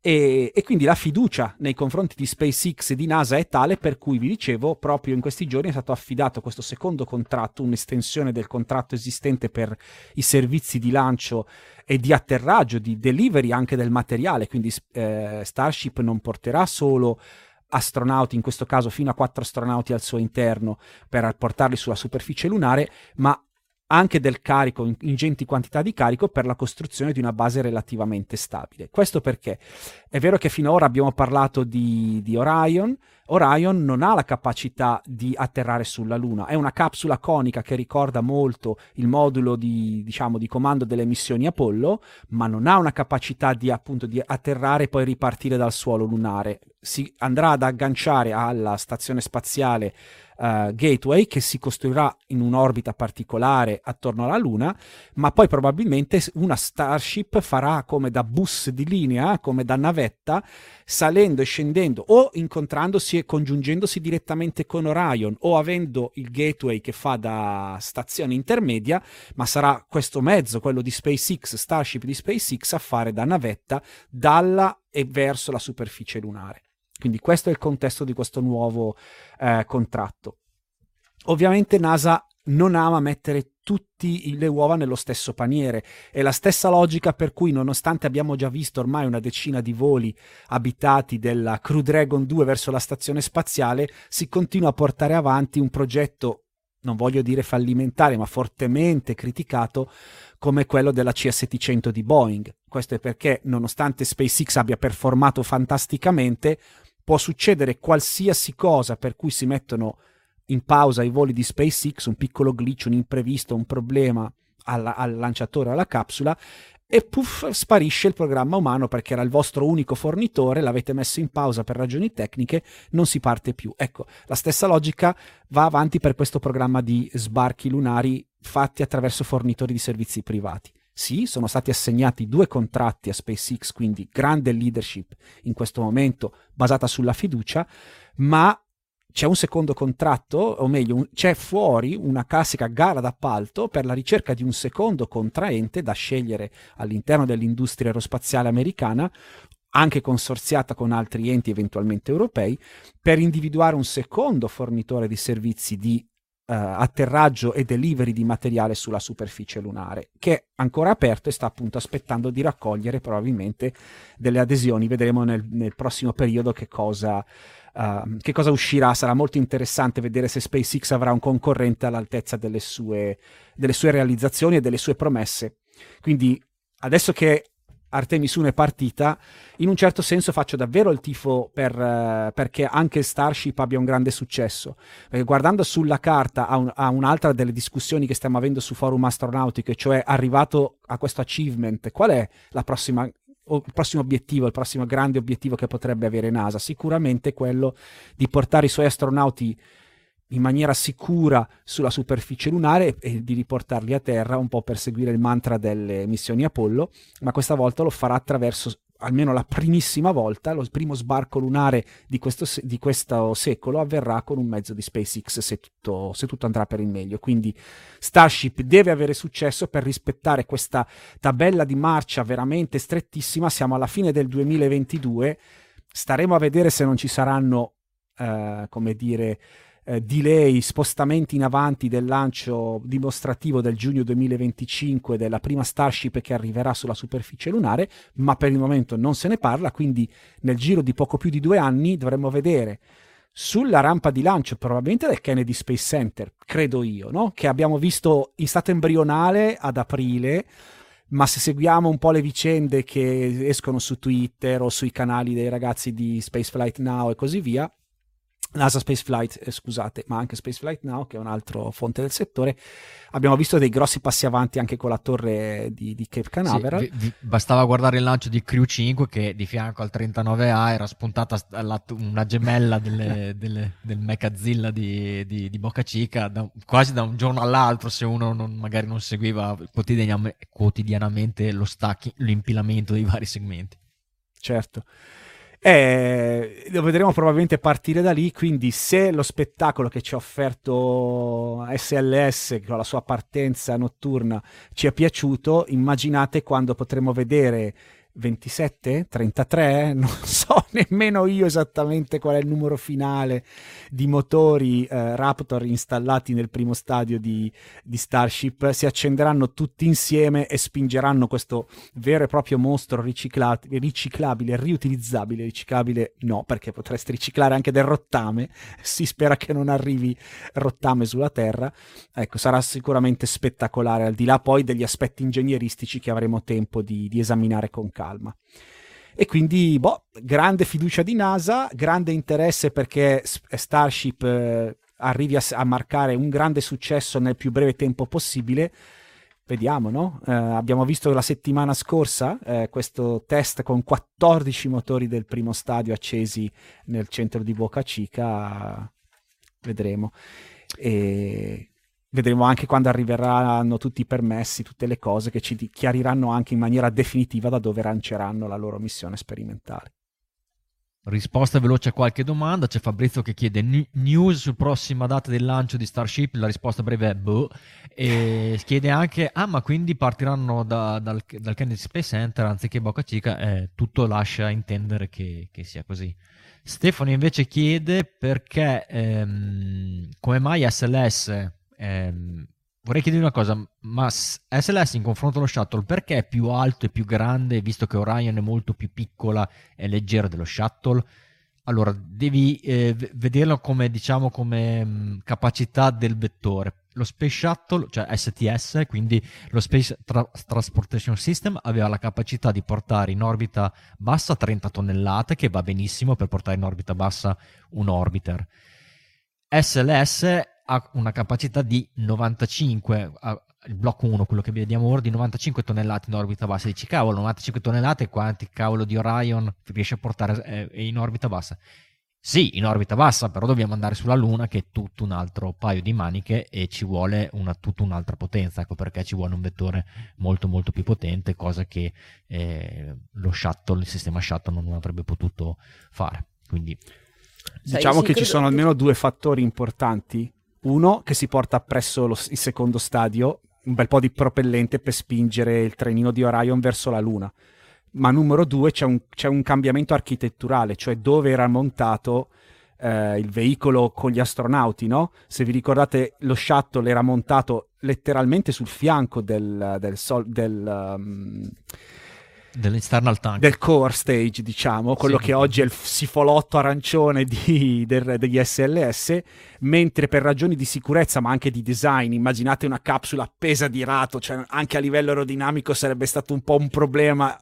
e, e, quindi la fiducia nei confronti di SpaceX e di NASA è tale per cui, vi dicevo, proprio in questi giorni è stato affidato questo secondo contratto, un'estensione del contratto esistente per i servizi di lancio e di atterraggio, di delivery anche del materiale, quindi eh, Starship non porterà solo astronauti, in questo caso fino a quattro astronauti al suo interno per portarli sulla superficie lunare, ma anche del carico, ingenti quantità di carico per la costruzione di una base relativamente stabile. Questo perché è vero che finora abbiamo parlato di, di Orion, Orion non ha la capacità di atterrare sulla Luna, è una capsula conica che ricorda molto il modulo di, diciamo, di comando delle missioni Apollo, ma non ha una capacità di, appunto, di atterrare e poi ripartire dal suolo lunare. Si andrà ad agganciare alla stazione spaziale uh, Gateway che si costruirà in un'orbita particolare attorno alla Luna, ma poi probabilmente una Starship farà come da bus di linea, come da navetta, salendo e scendendo o incontrandosi e congiungendosi direttamente con Orion o avendo il gateway che fa da stazione intermedia, ma sarà questo mezzo, quello di SpaceX, Starship di SpaceX, a fare da navetta dalla e verso la superficie lunare. Quindi questo è il contesto di questo nuovo eh, contratto. Ovviamente NASA non ama mettere tutte le uova nello stesso paniere. È la stessa logica per cui, nonostante abbiamo già visto ormai una decina di voli abitati della Crew Dragon 2 verso la stazione spaziale, si continua a portare avanti un progetto, non voglio dire fallimentare, ma fortemente criticato come quello della CS700 di Boeing. Questo è perché, nonostante SpaceX abbia performato fantasticamente, può succedere qualsiasi cosa per cui si mettono in pausa i voli di SpaceX, un piccolo glitch, un imprevisto, un problema alla, al lanciatore o alla capsula e puff, sparisce il programma umano perché era il vostro unico fornitore, l'avete messo in pausa per ragioni tecniche, non si parte più. Ecco, la stessa logica va avanti per questo programma di sbarchi lunari fatti attraverso fornitori di servizi privati. Sì, sono stati assegnati due contratti a SpaceX, quindi grande leadership in questo momento basata sulla fiducia, ma c'è un secondo contratto, o meglio, un, c'è fuori una classica gara d'appalto per la ricerca di un secondo contraente da scegliere all'interno dell'industria aerospaziale americana, anche consorziata con altri enti eventualmente europei, per individuare un secondo fornitore di servizi di Uh, atterraggio e delivery di materiale sulla superficie lunare, che è ancora aperto e sta appunto aspettando di raccogliere probabilmente delle adesioni. Vedremo nel, nel prossimo periodo che cosa, uh, che cosa, uscirà. Sarà molto interessante vedere se SpaceX avrà un concorrente all'altezza delle sue, delle sue realizzazioni e delle sue promesse. Quindi adesso che Artemis 1 è partita, in un certo senso faccio davvero il tifo per, uh, perché anche Starship abbia un grande successo. Perché guardando sulla carta a, un, a, un'altra delle discussioni che stiamo avendo su forum astronautico, cioè arrivato a questo achievement, qual è prossima il prossimo obiettivo, il prossimo grande obiettivo che potrebbe avere NASA? Sicuramente quello di portare i suoi astronauti in maniera sicura sulla superficie lunare e di riportarli a terra un po' per seguire il mantra delle missioni Apollo, ma questa volta lo farà attraverso almeno la primissima volta, lo primo sbarco lunare di questo, di questo secolo avverrà con un mezzo di SpaceX se tutto, se tutto, andrà per il meglio. Quindi Starship deve avere successo per rispettare questa tabella di marcia veramente strettissima. Siamo alla fine del 2022, staremo a vedere se non ci saranno, eh, come dire, eh, delay, spostamenti in avanti del lancio dimostrativo del giugno 2025 della prima Starship che arriverà sulla superficie lunare, ma per il momento non se ne parla, quindi nel giro di poco più di due anni dovremmo vedere sulla rampa di lancio probabilmente del Kennedy Space Center, credo io, no? che abbiamo visto in stato embrionale ad aprile, ma se seguiamo un po' le vicende che escono su Twitter o sui canali dei ragazzi di Spaceflight Now e così via, NASA Spaceflight, eh, scusate, ma anche Spaceflight Now, che è un altro fonte del settore, abbiamo visto dei grossi passi avanti anche con la torre di, di Cape Canaveral. Sì, vi, vi, bastava guardare il lancio di Crew 5 che di fianco al 39A era spuntata la, una gemella delle, delle, del Mechazilla di, di, di Boca Chica da, quasi da un giorno all'altro se uno non, magari non seguiva quotidianamente, quotidianamente lo stacchi, l'impilamento dei vari segmenti. Certo. Eh, lo vedremo probabilmente partire da lì, quindi se lo spettacolo che ci ha offerto SLS con la sua partenza notturna ci è piaciuto, immaginate quando potremo vedere 27, 33, non so nemmeno io esattamente qual è il numero finale di motori eh, Raptor installati nel primo stadio di, di, Starship, si accenderanno tutti insieme e spingeranno questo vero e proprio mostro riciclabile, riciclabile, riutilizzabile, riciclabile no, perché potreste riciclare anche del rottame, si spera che non arrivi rottame sulla Terra, ecco, sarà sicuramente spettacolare, al di là poi degli aspetti ingegneristici che avremo tempo di, di esaminare con calma calma. E quindi, boh, grande fiducia di NASA, grande interesse perché Starship eh, arrivi a, a, marcare un grande successo nel più breve tempo possibile. Vediamo, no? Eh, abbiamo visto la settimana scorsa eh, questo test con 14 motori del primo stadio accesi nel centro di Boca Chica. Vedremo. E vedremo anche quando arriveranno tutti i permessi, tutte le cose che ci chiariranno anche in maniera definitiva da dove lanceranno la loro missione sperimentale. Risposta veloce a qualche domanda. C'è Fabrizio che chiede news su prossima data del lancio di Starship. La risposta breve è boh. E chiede anche: Ah, ma quindi partiranno da, dal, dal, Kennedy Space Center anziché Boca Chica? Eh, tutto lascia intendere che, che, sia così. Stefano invece chiede perché ehm, come mai SLS Ehm, vorrei chiedere una cosa, ma SLS in confronto allo shuttle perché è più alto e più grande, visto che Orion è molto più piccola e leggera dello shuttle? Allora, devi eh, vederlo come, diciamo, come mh, mm, capacità del vettore. Lo Space Shuttle, cioè STS, quindi lo Space Tra- Transportation System, aveva la capacità di portare in orbita bassa 30 tonnellate, che va benissimo per portare in orbita bassa un orbiter. SLS ha una capacità di 95, il blocco 1, quello che vediamo ora, di 95 tonnellate in orbita bassa. Dici, cavolo, 95 tonnellate, quanti cavolo di Orion riesce a portare eh, in orbita bassa? sì, in orbita bassa, però dobbiamo andare sulla Luna che è tutto un altro paio di maniche e ci vuole una, tutta un'altra potenza, ecco perché ci vuole un vettore molto molto più potente, cosa che eh, lo shuttle, il sistema shuttle non avrebbe potuto fare. Quindi diciamo sì, che ci sono almeno due fattori importanti. Uno che si porta appresso lo, il secondo stadio, un bel po' di propellente per spingere il trenino di Orion verso la Luna ma numero due c'è un, c'è un cambiamento architetturale, cioè dove era montato eh, il veicolo con gli astronauti, no? Se vi ricordate, lo shuttle era montato letteralmente sul fianco del, del, sol, del um, dell'external tank del core stage diciamo quello sì. che oggi è il sifolotto arancione di, del, degli SLS mentre per ragioni di sicurezza ma anche di design immaginate una capsula appesa di rato cioè anche a livello aerodinamico sarebbe stato un po' un problema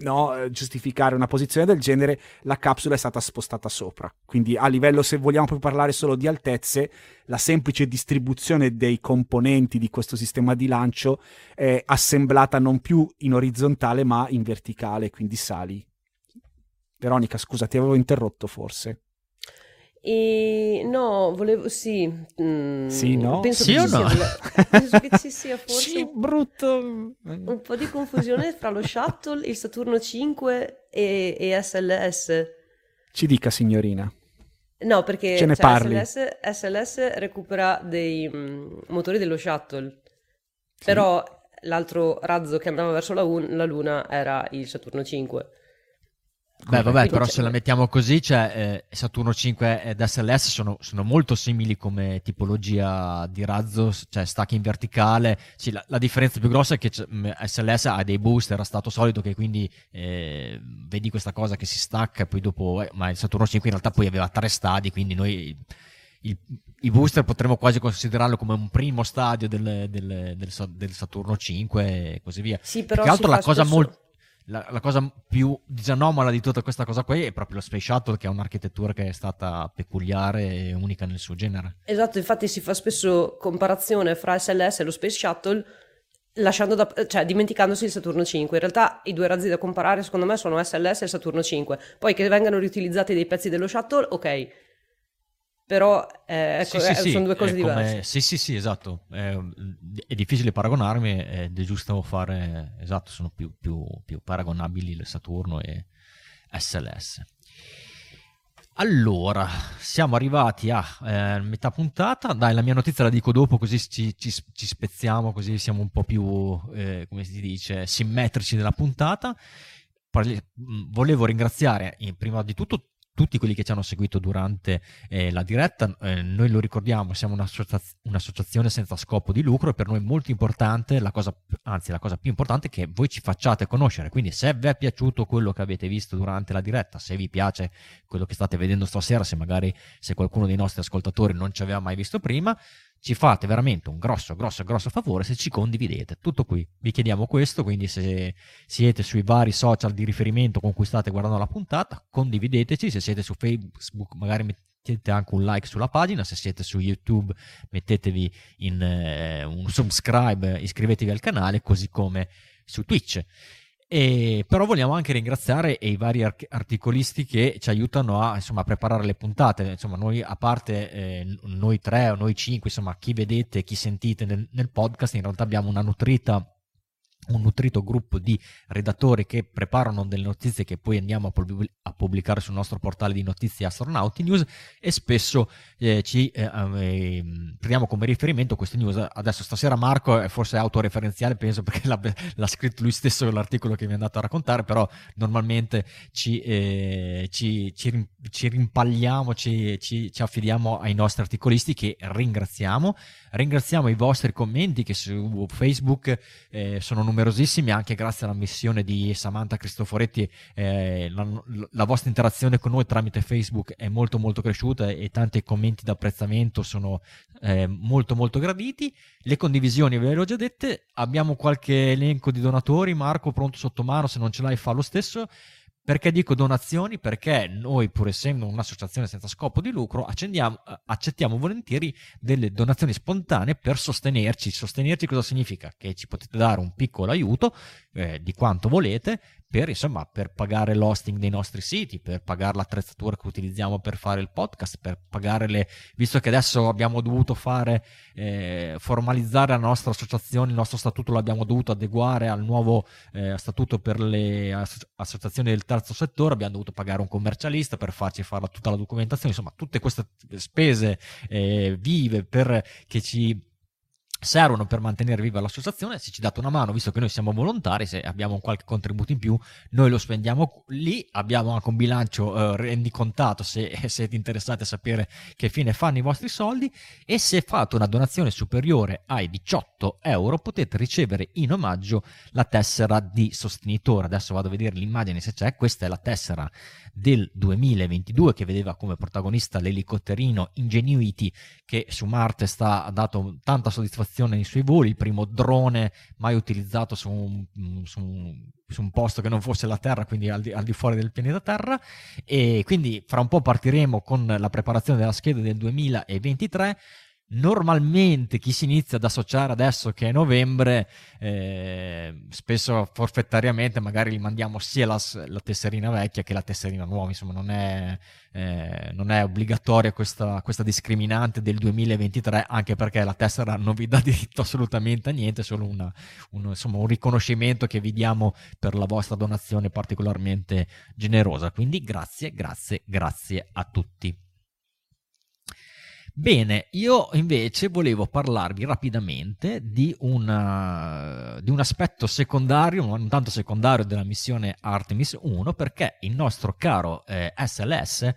no, giustificare una posizione del genere, la capsula è stata spostata sopra. Quindi a livello, se vogliamo proprio parlare solo di altezze, la semplice distribuzione dei componenti di questo sistema di lancio è assemblata non più in orizzontale ma in verticale, quindi sali. Veronica, scusa, ti avevo interrotto forse. E no, volevo sì. Mm, sì, no? Penso sì che o no? Sia, penso che ci sia forse sì, brutto. un po' di confusione fra lo shuttle, il Saturno 5 e, e SLS. Ci dica, signorina. No, perché Ce ne cioè, parli. SLS, SLS recupera dei mm, motori dello shuttle, sì. però l'altro razzo che andava verso la, un- la Luna era il Saturno 5. Beh, vabbè, però se la mettiamo così, cioè eh, Saturno 5 ed SLS sono, sono, molto simili come tipologia di razzo, cioè stacchi in verticale. Sì, la, la, differenza più grossa è che SLS ha dei booster a stato solido, che quindi eh, vedi questa cosa che si stacca, e poi dopo, eh, ma il Saturno 5 in realtà poi aveva tre stadi, quindi noi il, i booster potremmo quasi considerarlo come un primo stadio del, del, del, del Saturno 5 e così via. Sì, però Più che altro la cosa spesso... molto la, la, cosa più disanomala di tutta questa cosa qui è proprio lo Space Shuttle, che è un'architettura che è stata peculiare e unica nel suo genere. Esatto, infatti si fa spesso comparazione fra SLS e lo Space Shuttle, da, cioè, dimenticandosi il Saturno 5. In realtà i due razzi da comparare, secondo me, sono SLS e Saturno 5. Poi che vengano riutilizzati dei pezzi dello shuttle, ok però eh, ecco, sì, sì, eh, sono due cose come... diverse. Sì, sì, sì, esatto. È, è, difficile paragonarmi ed è giusto fare, esatto, sono più, più, più paragonabili il Saturno e SLS. Allora, siamo arrivati a eh, metà puntata. Dai, la mia notizia la dico dopo, così ci, ci, ci spezziamo, così siamo un po' più, eh, come si dice, simmetrici nella puntata. Parli- volevo ringraziare prima di tutto tutti quelli che ci hanno seguito durante eh, la diretta, eh, noi lo ricordiamo, siamo un'associaz- un'associazione senza scopo di lucro e per noi è molto importante, la cosa, anzi la cosa più importante è che voi ci facciate conoscere, quindi se vi è piaciuto quello che avete visto durante la diretta, se vi piace quello che state vedendo stasera, se magari se qualcuno dei nostri ascoltatori non ci aveva mai visto prima, ci fate veramente un grosso, grosso, grosso favore se ci condividete. Tutto qui. Vi chiediamo questo, quindi se siete sui vari social di riferimento con cui state guardando la puntata, condivideteci. Se siete su Facebook, magari mettete anche un like sulla pagina. Se siete su YouTube, mettetevi in eh, un subscribe, iscrivetevi al canale, così come su Twitch. E, però vogliamo anche ringraziare i vari articolisti che ci aiutano a, insomma, a preparare le puntate. Insomma, noi, a parte eh, noi tre o noi cinque, insomma, chi vedete, chi sentite nel, nel podcast, in realtà abbiamo una nutrita un nutrito gruppo di redattori che preparano delle notizie che poi andiamo a, pubblicare sul nostro portale di notizie Astronauti News e spesso eh, ci eh, eh, prendiamo come riferimento queste news. Adesso stasera Marco è forse autoreferenziale, penso perché l'ha, l'ha scritto lui stesso l'articolo che mi è andato a raccontare, però normalmente ci, eh, ci, ci, ci rimpagliamo, ci, ci, affidiamo ai nostri articolisti che ringraziamo. Ringraziamo i vostri commenti che su Facebook eh, sono numerosissimi anche grazie alla missione di Samantha Cristoforetti. Eh, la, la, vostra interazione con noi tramite Facebook è molto molto cresciuta e tanti commenti d'apprezzamento sono eh, molto molto graditi. Le condivisioni ve le ho già dette, abbiamo qualche elenco di donatori, Marco pronto sotto mano, se non ce l'hai fa lo stesso. Perché dico donazioni? Perché noi, pur essendo un'associazione senza scopo di lucro, accettiamo volentieri delle donazioni spontanee per sostenerci. Sostenerci cosa significa? Che ci potete dare un piccolo aiuto eh, di quanto volete per, insomma, per pagare l'hosting dei nostri siti, per pagare l'attrezzatura che utilizziamo per fare il podcast, per pagare le... visto che adesso abbiamo dovuto fare, eh, formalizzare la nostra associazione, il nostro statuto l'abbiamo dovuto adeguare al nuovo eh, statuto per le asso- associazioni del terzo settore, abbiamo dovuto pagare un commercialista per farci fare tutta la documentazione, insomma tutte queste spese eh, vive per che ci servono per mantenere viva l'associazione, se ci date una mano, visto che noi siamo volontari, se abbiamo qualche contributo in più, noi lo spendiamo lì, abbiamo anche un bilancio eh, rendicontato se siete interessati a sapere che fine fanno i vostri soldi e se fate una donazione superiore ai 18 euro potete ricevere in omaggio la tessera di sostenitore. Adesso vado a vedere l'immagine se c'è, questa è la tessera del 2022 che vedeva come protagonista l'elicotterino Ingenuity che su Marte sta, dato tanta soddisfazione nei suoi voli, il primo drone mai utilizzato su un, su un, su un posto che non fosse la Terra, quindi al di, al di, fuori del pianeta Terra. E quindi fra un po' partiremo con la preparazione della scheda del 2023 Normalmente chi si inizia ad associare adesso che è novembre, eh, spesso forfettariamente magari gli mandiamo sia la, la, tesserina vecchia che la tesserina nuova, insomma non è, eh, non è obbligatoria questa, questa, discriminante del 2023, anche perché la tessera non vi dà diritto assolutamente a niente, è solo una, un, insomma, un riconoscimento che vi diamo per la vostra donazione particolarmente generosa. Quindi grazie, grazie, grazie a tutti. Bene, io invece volevo parlarvi rapidamente di, una, di, un aspetto secondario, non tanto secondario della missione Artemis 1, perché il nostro caro eh, SLS, eh,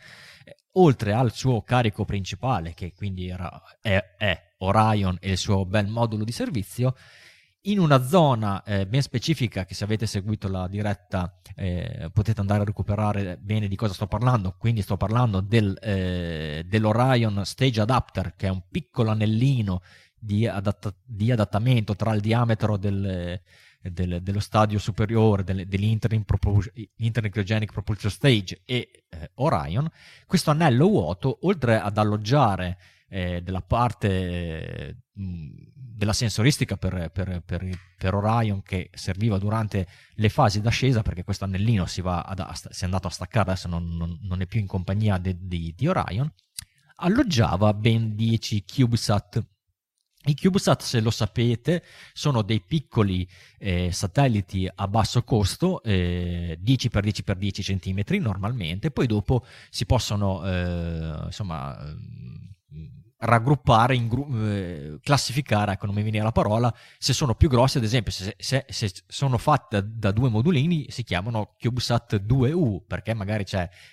oltre al suo carico principale, che quindi era, è, è Orion e il suo bel modulo di servizio, in una zona eh, ben specifica che se avete seguito la diretta eh, potete andare a recuperare bene di cosa sto parlando, quindi sto parlando del, eh, dell'Orion Stage Adapter che è un piccolo anellino di, adatta- di adattamento tra il diametro del, del, dello stadio superiore del, dell'Internet Cryogenic Propulsion Stage e eh, Orion, questo anello vuoto oltre ad alloggiare eh, della parte della sensoristica per, per, per, per, Orion che serviva durante le fasi d'ascesa perché questo anellino si, ad, si è andato a staccare adesso non, non, non è più in compagnia de, di Orion alloggiava ben 10 CubeSat. I CubeSat, se lo sapete, sono dei piccoli eh, satelliti a basso costo, eh, 10x10x10 cm normalmente, poi dopo si possono eh, insomma, raggruppare, gru- eh, classificare, ecco non mi viene la parola, se sono più grossi, ad esempio se, se, se sono fatte da, due modulini si chiamano CubeSat 2U, perché magari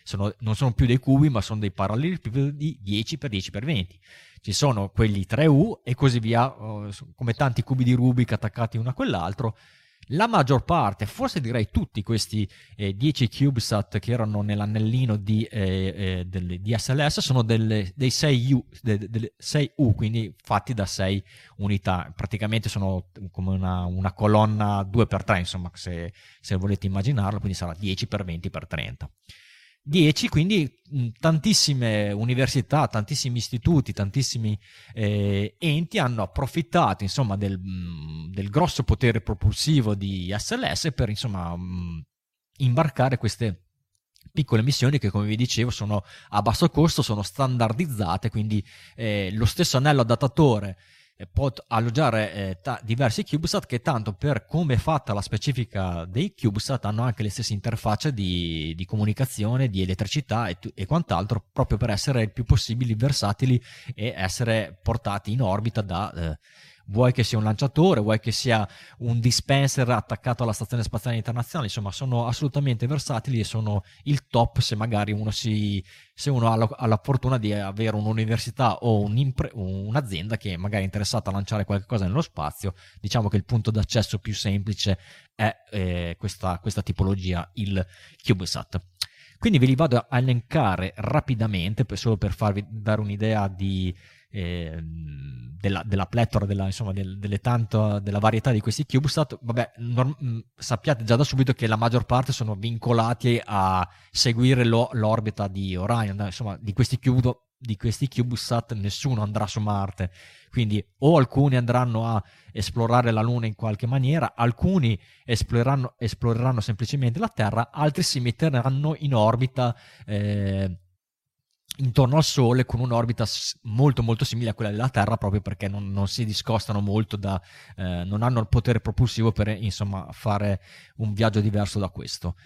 sono, non sono più dei cubi ma sono dei parallelepipedi 10x10x20. Ci sono quelli 3U e così via, oh, come tanti cubi di Rubik attaccati uno a quell'altro, la maggior parte, forse direi tutti questi eh, 10 CubeSat che erano nell'anellino di, eh, eh, del, di SLS sono delle, dei 6U, de, de, 6U, quindi fatti da 6 unità. Praticamente sono come una, una colonna 2x3, insomma, se, se volete immaginarlo, quindi sarà 10x20x30. 10, quindi tantissime università, tantissimi istituti, tantissimi eh, enti hanno approfittato insomma, del, del, grosso potere propulsivo di SLS per insomma, imbarcare queste piccole missioni che come vi dicevo sono a basso costo, sono standardizzate, quindi eh, lo stesso anello adattatore può alloggiare eh, ta- diversi CubeSat che tanto per come è fatta la specifica dei CubeSat hanno anche le stesse interfacce di, di comunicazione, di elettricità e, t- e, quant'altro proprio per essere il più possibile versatili e essere portati in orbita da eh, vuoi che sia un lanciatore, vuoi che sia un dispenser attaccato alla Stazione Spaziale Internazionale, insomma sono assolutamente versatili e sono il top se magari uno, si, se uno ha, la, ha la fortuna di avere un'università o un'azienda che magari è interessata a lanciare qualcosa nello spazio, diciamo che il punto d'accesso più semplice è eh, questa, questa tipologia, il CubeSat. Quindi ve li vado a elencare rapidamente, solo per farvi dare un'idea di, eh, della, della, pletora, della, insomma, del, delle tanto, della varietà di questi CubeSat, vabbè, norm- mm, sappiate già da subito che la maggior parte sono vincolati a seguire lo, l'orbita di Orion, insomma, di questi cube di questi CubeSat nessuno andrà su Marte, quindi o alcuni andranno a esplorare la Luna in qualche maniera, alcuni esploreranno, esploreranno semplicemente la Terra, altri si metteranno in orbita eh, intorno al Sole con un'orbita molto molto simile a quella della Terra proprio perché non, non si discostano molto da eh, non hanno il potere propulsivo per insomma fare un viaggio diverso da questo.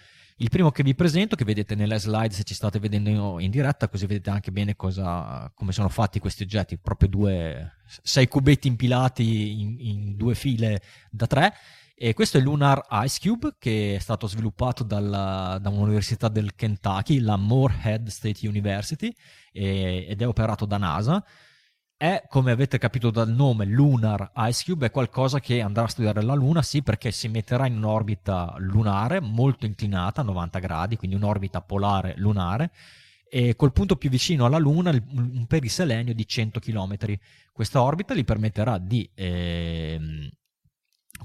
Il primo che vi presento che vedete nelle slide se ci state vedendo in diretta così vedete anche bene cosa, come sono fatti questi oggetti proprio due sei cubetti impilati in, in due file da tre e questo è Lunar Ice Cube che è stato sviluppato dalla, da un'università del Kentucky, la Moorhead State University, e, ed è operato da NASA. È, come avete capito dal nome, Lunar Ice Cube, è qualcosa che andrà a studiare la Luna, sì, perché si metterà in un'orbita lunare molto inclinata, 90 gradi, quindi un'orbita polare lunare, e col punto più vicino alla Luna un periselenio di 100 km. Questa orbita gli permetterà di eh,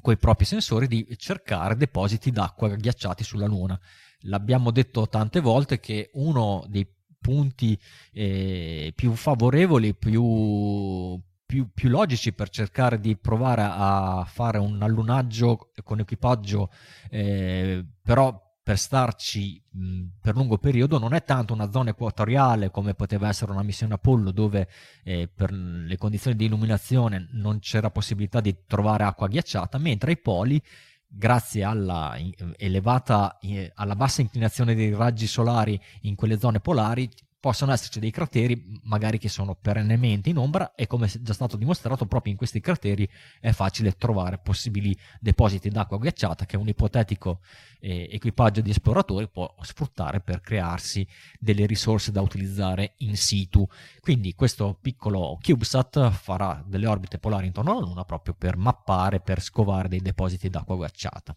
con i propri sensori di cercare depositi d'acqua ghiacciati sulla Luna. L'abbiamo detto tante volte che uno dei punti eh, più favorevoli, più, più, più, logici per cercare di provare a fare un allunaggio con equipaggio, eh, però per starci mh, per lungo periodo non è tanto una zona equatoriale come poteva essere una missione Apollo dove eh, per le condizioni di illuminazione non c'era possibilità di trovare acqua ghiacciata, mentre ai poli grazie alla elevata eh, alla bassa inclinazione dei raggi solari in quelle zone polari possono esserci dei crateri magari che sono perennemente in ombra e come è già stato dimostrato proprio in questi crateri è facile trovare possibili depositi d'acqua ghiacciata che un ipotetico eh, equipaggio di esploratori può sfruttare per crearsi delle risorse da utilizzare in situ. Quindi questo piccolo CubeSat farà delle orbite polari intorno alla Luna proprio per mappare, per scovare dei depositi d'acqua ghiacciata.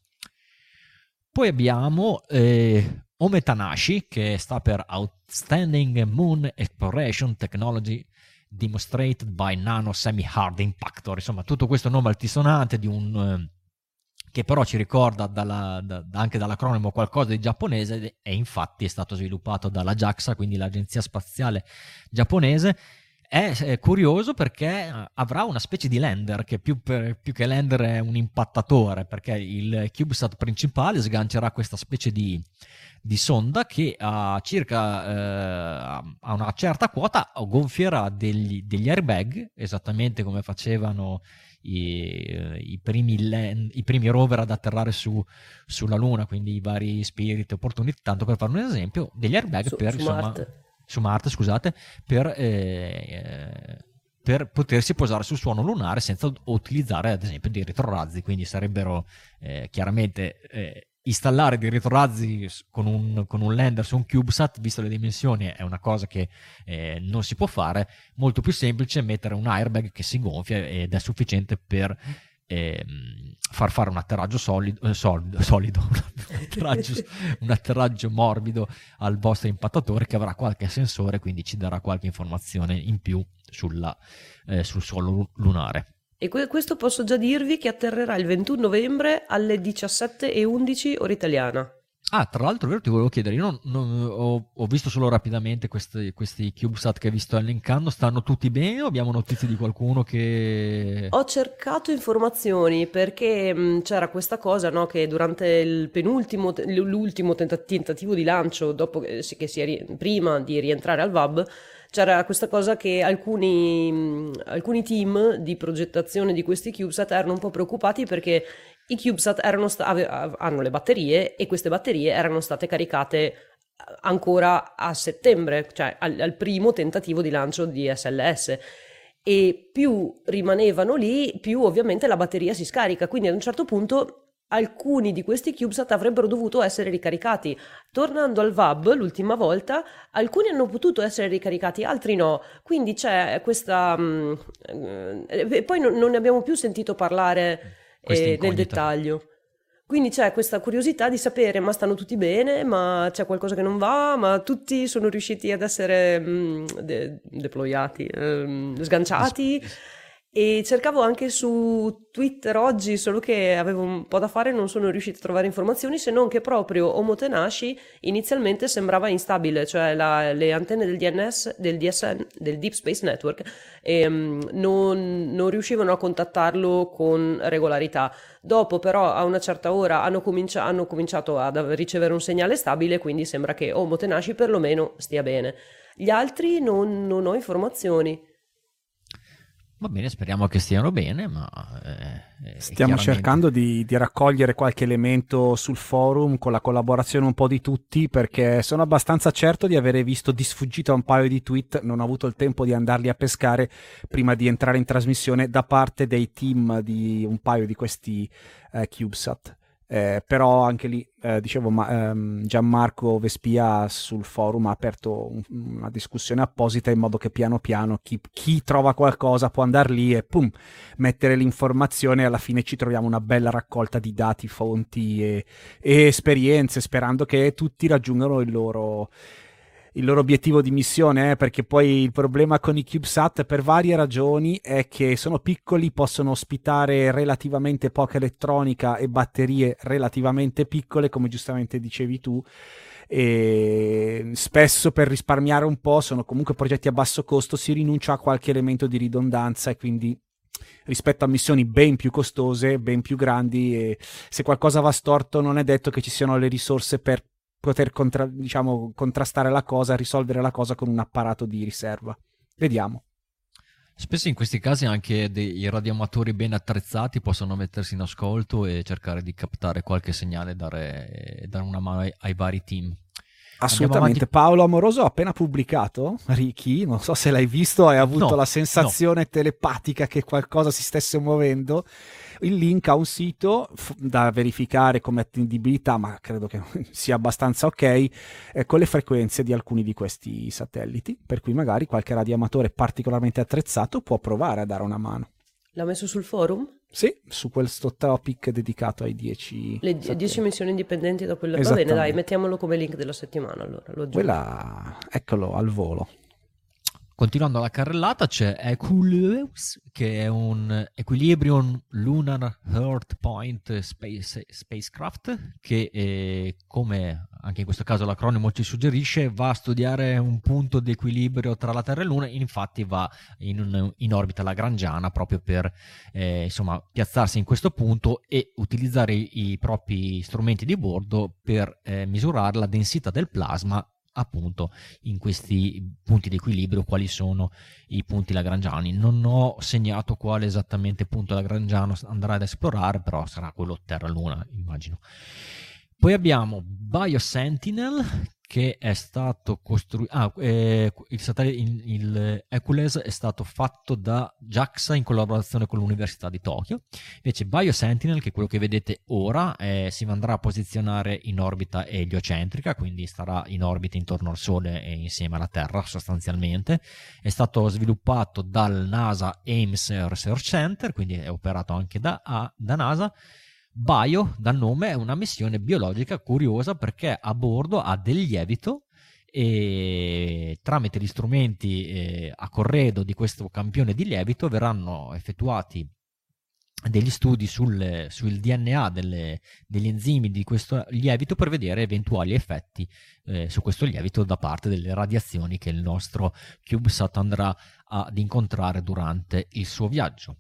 Poi abbiamo eh, Ometanashi, che sta per Outstanding Moon Exploration Technology Demonstrated by Nano Semi-Hard Impactor. Insomma, tutto questo nome altisonante di un... Eh, che però ci ricorda dalla, da, anche dall'acronimo qualcosa di giapponese e infatti è stato sviluppato dalla JAXA, quindi l'agenzia spaziale giapponese, è, è, curioso perché eh, avrà una specie di lander che più, per, più, che lander è un impattatore perché il CubeSat principale sgancerà questa specie di, di sonda che a circa eh, a una certa quota gonfierà degli, degli airbag esattamente come facevano i, eh, i, primi land, i, primi rover ad atterrare su, sulla Luna, quindi i vari Spirit, Opportunity, tanto per fare un esempio, degli airbag su, per su insomma, Marte su Marte, scusate, per, eh, per, potersi posare sul suono lunare senza utilizzare ad esempio dei retrorazzi, quindi sarebbero eh, chiaramente eh, installare dei retrorazzi con un, con un, lander su un CubeSat, visto le dimensioni, è una cosa che eh, non si può fare, molto più semplice mettere un airbag che si gonfia ed è sufficiente per eh, far fare un atterraggio solido, eh, solido, solido un, atterraggio, un, atterraggio, morbido al vostro impattatore che avrà qualche sensore, quindi ci darà qualche informazione in più sulla, eh, sul suolo lunare. E que- questo posso già dirvi che atterrerà il 21 novembre alle 17.11 ora italiana. Ah, tra l'altro, vero, ti volevo chiedere, io non, non, ho, ho, visto solo rapidamente questi, questi CubeSat che vi sto elencando, stanno tutti bene o abbiamo notizie di qualcuno che... Ho cercato informazioni perché mh, c'era questa cosa no, che durante il penultimo, l'ultimo tentativo di lancio, dopo che, che si, prima di rientrare al VAB, c'era questa cosa che alcuni, alcuni, team di progettazione di questi CubeSat erano un po' preoccupati perché i CubeSat sta- ave- hanno le batterie e queste batterie erano state caricate eh, ancora a settembre, cioè al, al primo tentativo di lancio di SLS e più rimanevano lì, più ovviamente la batteria si scarica. Quindi ad un certo punto alcuni di questi CubeSat avrebbero dovuto essere ricaricati. Tornando al VAB l'ultima volta, alcuni hanno potuto essere ricaricati, altri no. Quindi c'è questa... Mh, mm, eh, e poi non, non ne abbiamo più sentito parlare eh, nel dettaglio. Quindi c'è questa curiosità di sapere ma stanno tutti bene, ma c'è qualcosa che non va, ma tutti sono riusciti ad essere mh, mm, de- deployati, ehm, sganciati. E cercavo anche su Twitter oggi, solo che avevo un po' da fare e non sono riuscita a trovare informazioni, se non che proprio Omotenashi inizialmente sembrava instabile, cioè la, le antenne del DNS, del DSN, del Deep Space Network, ehm, non, non, riuscivano a contattarlo con regolarità. Dopo però a una certa ora hanno, cominci- hanno cominciato a ricevere un segnale stabile, quindi sembra che Omotenashi perlomeno stia bene. Gli altri non, non ho informazioni. Va bene, speriamo che stiano bene, ma... Eh, eh Stiamo chiaramente... cercando di, di, raccogliere qualche elemento sul forum con la collaborazione un po' di tutti, perché sono abbastanza certo di avere visto di sfuggita un paio di tweet, non ho avuto il tempo di andarli a pescare prima di entrare in trasmissione da parte dei team di un paio di questi eh, CubeSat. Eh, però anche lì, eh, dicevo, ma, ehm, Gianmarco Vespia sul forum ha aperto un, una discussione apposita in modo che piano piano chi, chi trova qualcosa può andare lì e pum, mettere l'informazione e alla fine ci troviamo una bella raccolta di dati, fonti e, e esperienze, sperando che tutti raggiungano il loro, il loro obiettivo di missione, eh, perché poi il problema con i CubeSat per varie ragioni è che sono piccoli, possono ospitare relativamente poca elettronica e batterie relativamente piccole, come giustamente dicevi tu. E spesso per risparmiare un po' sono comunque progetti a basso costo, si rinuncia a qualche elemento di ridondanza e quindi rispetto a missioni ben più costose, ben più grandi e se qualcosa va storto non è detto che ci siano le risorse per poter contra- diciamo, contrastare la cosa, risolvere la cosa con un apparato di riserva. Vediamo. Spesso in questi casi anche dei radioamatori ben attrezzati possono mettersi in ascolto e cercare di captare qualche segnale e dare, dare una mano ai, ai vari team. Assolutamente. Paolo Amoroso ha appena pubblicato Ricky, non so se l'hai visto, hai avuto no, la sensazione no. telepatica che qualcosa si stesse muovendo. Il link a un sito f- da verificare come attendibilità, ma credo che sia abbastanza ok, eh, con le frequenze di alcuni di questi satelliti, per cui magari qualche radioamatore particolarmente attrezzato può provare a dare una mano. L'ha messo sul forum? Sì, su questo topic dedicato ai 10 Le 10 missioni indipendenti dopo il... Va bene, dai, mettiamolo come link della settimana allora. Lo Quella, eccolo, al volo. Continuando la carrellata c'è Equuleus, che è un Equilibrium Lunar Earth Point Space, Spacecraft, che eh, come anche in questo caso l'acronimo ci suggerisce, va a studiare un punto di equilibrio tra la Terra e Luna, infatti va in, in orbita lagrangiana proprio per eh, insomma, piazzarsi in questo punto e utilizzare i, i propri strumenti di bordo per eh, misurare la densità del plasma appunto in questi punti di equilibrio quali sono i punti lagrangiani. Non ho segnato quale esattamente punto lagrangiano andrà ad esplorare, però sarà quello Terra-Luna, immagino. Poi abbiamo BioSentinel che è stato costruito. Ah, eh, il satellite, il, il Hercules è stato fatto da JAXA in collaborazione con l'Università di Tokyo. Invece BioSentinel, che è quello che vedete ora, eh, si andrà a posizionare in orbita eliocentrica, quindi starà in orbita intorno al Sole e insieme alla Terra sostanzialmente. È stato sviluppato dal NASA Ames Research Center, quindi è operato anche da, da NASA Bio, dal nome, è una missione biologica curiosa perché a bordo ha del lievito e tramite gli strumenti eh, a corredo di questo campione di lievito verranno effettuati degli studi sul, sul DNA delle, degli enzimi di questo lievito per vedere eventuali effetti eh, su questo lievito da parte delle radiazioni che il nostro CubeSat andrà ad incontrare durante il suo viaggio.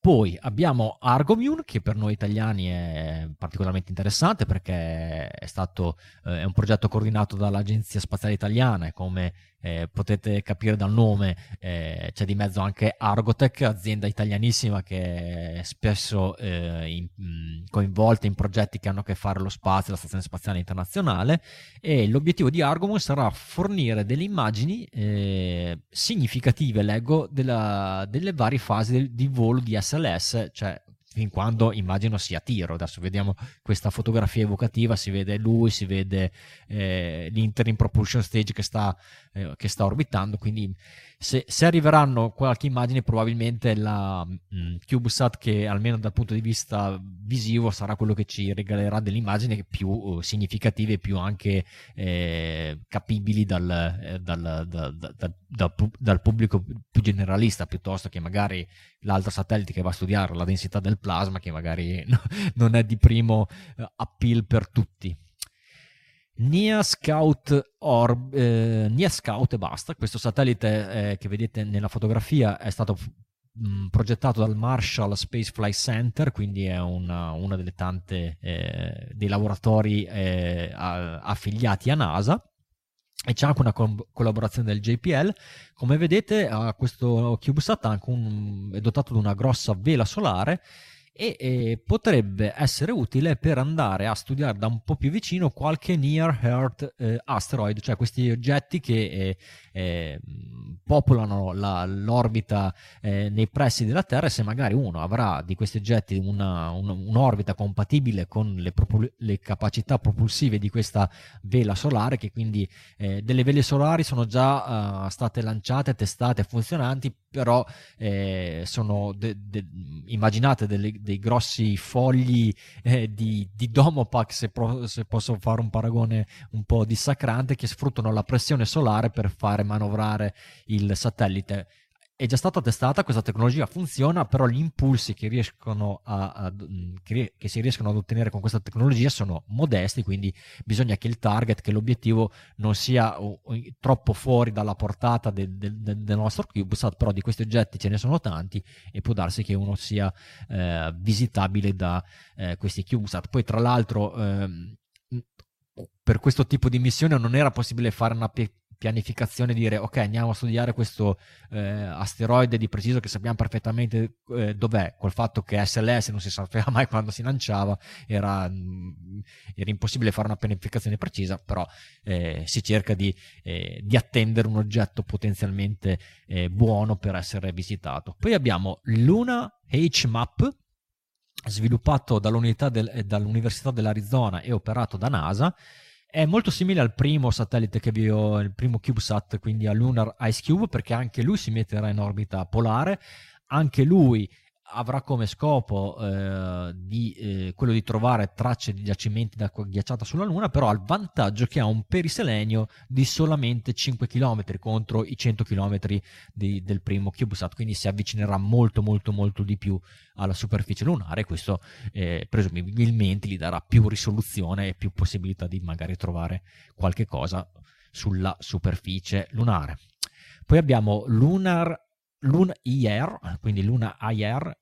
Poi abbiamo Argomune, che per noi italiani è particolarmente interessante perché è stato eh, è un progetto coordinato dall'Agenzia Spaziale Italiana e come eh, potete capire dal nome eh, c'è di mezzo anche Argotech, azienda italianissima che è spesso eh, in, coinvolta in progetti che hanno a che fare con lo spazio, la Stazione Spaziale Internazionale e l'obiettivo di Argomon sarà fornire delle immagini eh, significative, leggo, della, delle varie fasi del, di volo di SLS, cioè fin quando immagino sia tiro. Adesso vediamo questa fotografia evocativa, si vede lui, si vede eh, l'Interim Propulsion Stage che sta, eh, che sta orbitando, quindi se, se, arriveranno qualche immagine probabilmente la mh, mm, CubeSat che almeno dal punto di vista visivo sarà quello che ci regalerà delle immagini più uh, significative più anche eh, capibili dal, eh, dal, da, da, dal, pubblico più generalista piuttosto che magari l'altro satellite che va a studiare la densità del plasma che magari no, non è di primo uh, appeal per tutti. Nia Scout, Orb, eh, Nia Scout e basta. Questo satellite eh, che vedete nella fotografia è stato mh, mm, progettato dal Marshall Space Flight Center, quindi è una, una delle tante eh, dei laboratori eh, a, affiliati a NASA e c'è anche una co- collaborazione del JPL. Come vedete, questo CubeSat un, è dotato di una grossa vela solare e, e, potrebbe essere utile per andare a studiare da un po' più vicino qualche near Earth eh, asteroid, cioè questi oggetti che eh, eh, popolano la, l'orbita eh, nei pressi della Terra e se magari uno avrà di questi oggetti una, un, un'orbita compatibile con le, propul- le, capacità propulsive di questa vela solare, che quindi eh, delle vele solari sono già uh, state lanciate, testate, funzionanti, però eh, sono de- de- immaginate delle, dei grossi fogli eh, di, di Domopac, se, pro- se, posso fare un paragone un po' dissacrante, che sfruttano la pressione solare per fare manovrare il satellite è già stata testata, questa tecnologia funziona, però gli impulsi che, a, a, che, che, si riescono ad ottenere con questa tecnologia sono modesti, quindi bisogna che il target, che l'obiettivo non sia uh, troppo fuori dalla portata del, del, del, nostro CubeSat, però di questi oggetti ce ne sono tanti e può darsi che uno sia eh, visitabile da eh, questi CubeSat. Poi tra l'altro... Eh, per questo tipo di missione non era possibile fare una pianificazione dire ok andiamo a studiare questo eh, asteroide di preciso che sappiamo perfettamente eh, dov'è col fatto che SLS non si sapeva mai quando si lanciava era, mh, mm, era impossibile fare una pianificazione precisa però eh, si cerca di, eh, di, attendere un oggetto potenzialmente eh, buono per essere visitato. Poi abbiamo Luna HMAP sviluppato del, dall'Università dell'Arizona e operato da NASA è molto simile al primo satellite che vi ho, il primo CubeSat, quindi a Lunar Ice Cube, perché anche lui si metterà in orbita polare, anche lui avrà come scopo eh, di, eh, quello di trovare tracce di giacimenti d'acqua ghiacciata sulla Luna, però ha il vantaggio che ha un periselenio di solamente 5 km contro i 100 km di, del primo CubeSat, quindi si avvicinerà molto molto molto di più alla superficie lunare e questo eh, presumibilmente gli darà più risoluzione e più possibilità di magari trovare qualche cosa sulla superficie lunare. Poi abbiamo Lunar Luna IR, quindi Luna IR,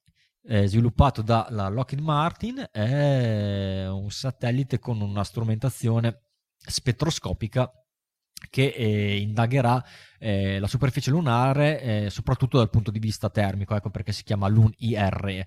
eh, sviluppato dalla Lockheed Martin, è un satellite con una strumentazione spettroscopica che eh, indagherà eh, la superficie lunare eh, soprattutto dal punto di vista termico, ecco perché si chiama LUN-IR.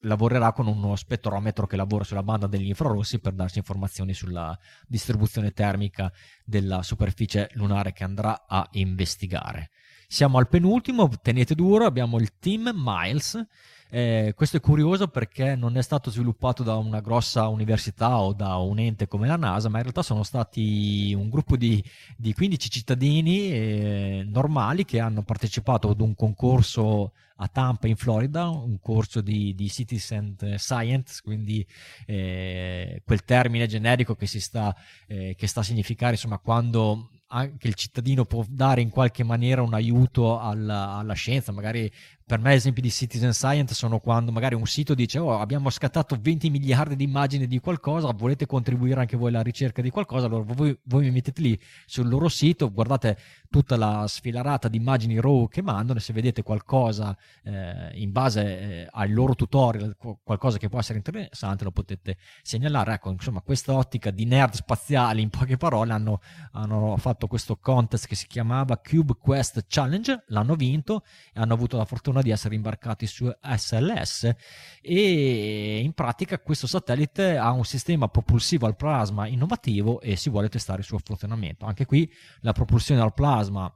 Lavorerà con uno spettrometro che lavora sulla banda degli infrarossi per darci informazioni sulla distribuzione termica della superficie lunare che andrà a investigare. Siamo al penultimo, tenete duro, abbiamo il Team Miles. Eh, questo è curioso perché non è stato sviluppato da una grossa università o da un ente come la NASA, ma in realtà sono stati un gruppo di, di 15 cittadini eh, normali che hanno partecipato ad un concorso a Tampa in Florida, un corso di, di citizen science, quindi eh, quel termine generico che, sta, eh, che sta a significare insomma quando anche il cittadino può dare in qualche maniera un aiuto alla, alla scienza, magari per me esempi di citizen science sono quando magari un sito dice oh abbiamo scattato 20 miliardi di immagini di qualcosa, volete contribuire anche voi alla ricerca di qualcosa, allora voi, voi mi mettete lì sul loro sito, guardate tutta la sfilarata di immagini RAW che mandano e se vedete qualcosa eh, in base eh, al loro tutorial, qualcosa che può essere interessante lo potete segnalare. Ecco, insomma, questa ottica di nerd spaziali, in poche parole, hanno, hanno fatto questo contest che si chiamava Cube Quest Challenge, l'hanno vinto e hanno avuto la fortuna fortuna di essere imbarcati su SLS e in pratica questo satellite ha un sistema propulsivo al plasma innovativo e si vuole testare il suo funzionamento. Anche qui la propulsione al plasma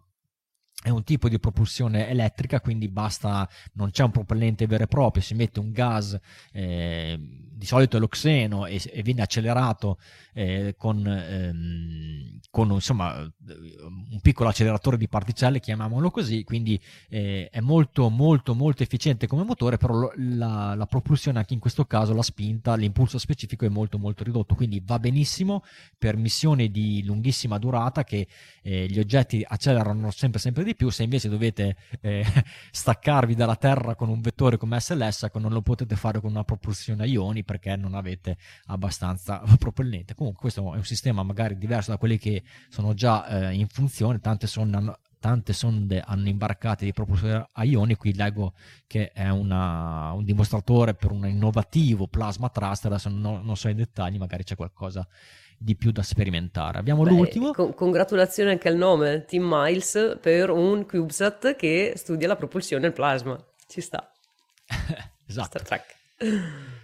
è un tipo di propulsione elettrica, quindi basta, non c'è un propellente vero e proprio, si mette un gas, eh, di solito è l'oxeno, e, e viene accelerato eh, con, ehm, con insomma, un piccolo acceleratore di particelle, chiamiamolo così, quindi eh, è molto molto molto efficiente come motore, però la, la, propulsione anche in questo caso, la spinta, l'impulso specifico è molto molto ridotto, quindi va benissimo per missioni di lunghissima durata che eh, gli oggetti accelerano sempre sempre di di più, se invece dovete eh, staccarvi dalla Terra con un vettore come SLS, ecco, non lo potete fare con una propulsione a ioni perché non avete abbastanza propellente. Comunque questo è un sistema magari diverso da quelli che sono già eh, in funzione, tante sonde tante sonde hanno imbarcate di propulsore a ioni. Qui leggo che è una, un dimostratore per un innovativo plasma thruster. Adesso non, non so i dettagli, magari c'è qualcosa di più da sperimentare. Abbiamo Beh, l'ultimo. Con- congratulazioni anche al nome, Tim Miles, per un CubeSat che studia la propulsione al plasma. Ci sta. esatto. Star Trek.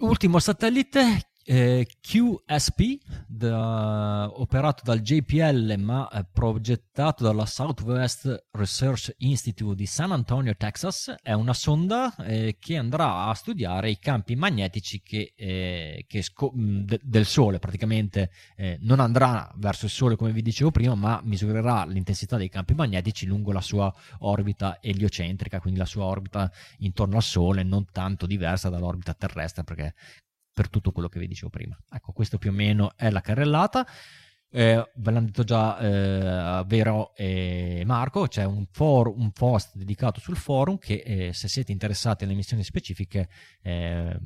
Ultimo satellite eh, QSP, da, operato dal JPL ma eh, progettato dalla Southwest Research Institute di San Antonio, Texas, è una sonda eh, che andrà a studiare i campi magnetici che, eh, che sco- de- del Sole, praticamente eh, non andrà verso il Sole come vi dicevo prima, ma misurerà l'intensità dei campi magnetici lungo la sua orbita eliocentrica, quindi la sua orbita intorno al Sole, non tanto diversa dall'orbita terrestre, perché per tutto quello che vi dicevo prima. Ecco, questo più o meno è la carrellata. Eh, ve l'hanno detto già eh, Vero e Marco, c'è un, for- un, post dedicato sul forum che eh, se siete interessati alle missioni specifiche eh,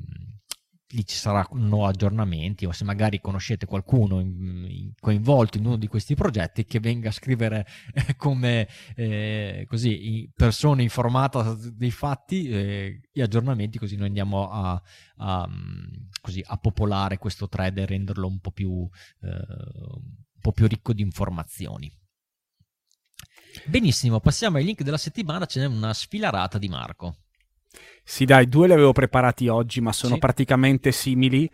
lì ci saranno aggiornamenti o se magari conoscete qualcuno in, in, coinvolto in uno di questi progetti che venga a scrivere eh, come eh, così persona informata dei fatti eh, gli aggiornamenti così noi andiamo a, a, così, a, popolare questo thread e renderlo un po' più, eh, un po' più ricco di informazioni. Benissimo, passiamo ai link della settimana, ce n'è una sfilarata di Marco. Sì, dai, due li avevo preparati oggi, ma sono sì. praticamente simili.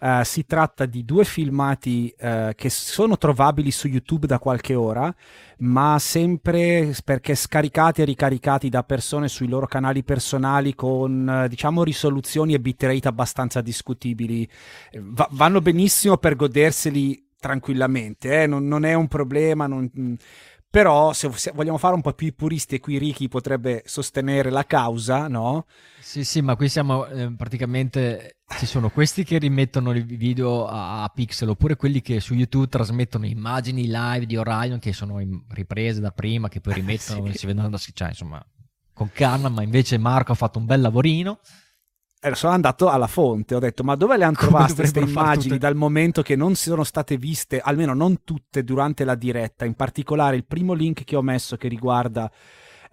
Uh, si tratta di due filmati uh, che sono trovabili su YouTube da qualche ora, ma sempre perché scaricati e ricaricati da persone sui loro canali personali con, uh, diciamo, risoluzioni e bitrate abbastanza discutibili. Va- vanno benissimo per goderseli tranquillamente, eh? non, non, è un problema. Non però se, se, vogliamo fare un po' più puristi e qui Ricky potrebbe sostenere la causa, no? Sì, sì, ma qui siamo eh, praticamente ci sono questi che rimettono i video a, a, pixel oppure quelli che su YouTube trasmettono immagini live di Orion che sono riprese da prima che poi rimettono sì. si vedono da cioè insomma con calma, ma invece Marco ha fatto un bel lavorino sono andato alla fonte, ho detto ma dove le hanno trovate queste immagini tutte... dal momento che non sono state viste, almeno non tutte durante la diretta, in particolare il primo link che ho messo che riguarda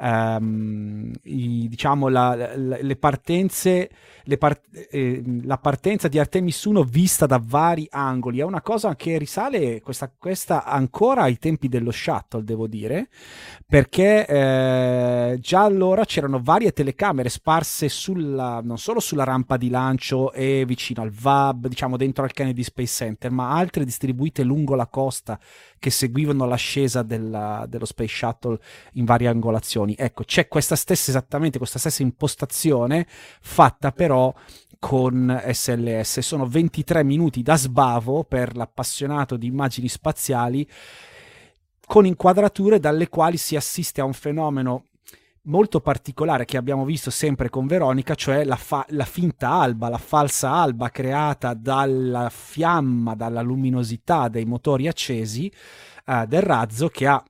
ehm, i, diciamo la, la, le partenze, le part- eh, la partenza di Artemis 1 vista da vari angoli. È una cosa che risale questa, questa ancora ai tempi dello shuttle, devo dire, perché eh, già allora c'erano varie telecamere sparse sulla, non solo sulla rampa di lancio e vicino al VAB, diciamo dentro al Kennedy Space Center, ma altre distribuite lungo la costa che seguivano l'ascesa della, dello Space Shuttle in varie angolazioni. Ecco, c'è questa stessa, esattamente questa stessa impostazione fatta però con SLS. Sono 23 minuti da sbavo per l'appassionato di immagini spaziali con inquadrature dalle quali si assiste a un fenomeno molto particolare che abbiamo visto sempre con Veronica, cioè la, fa- la, finta alba, la falsa alba creata dalla fiamma, dalla luminosità dei motori accesi uh, del razzo che ha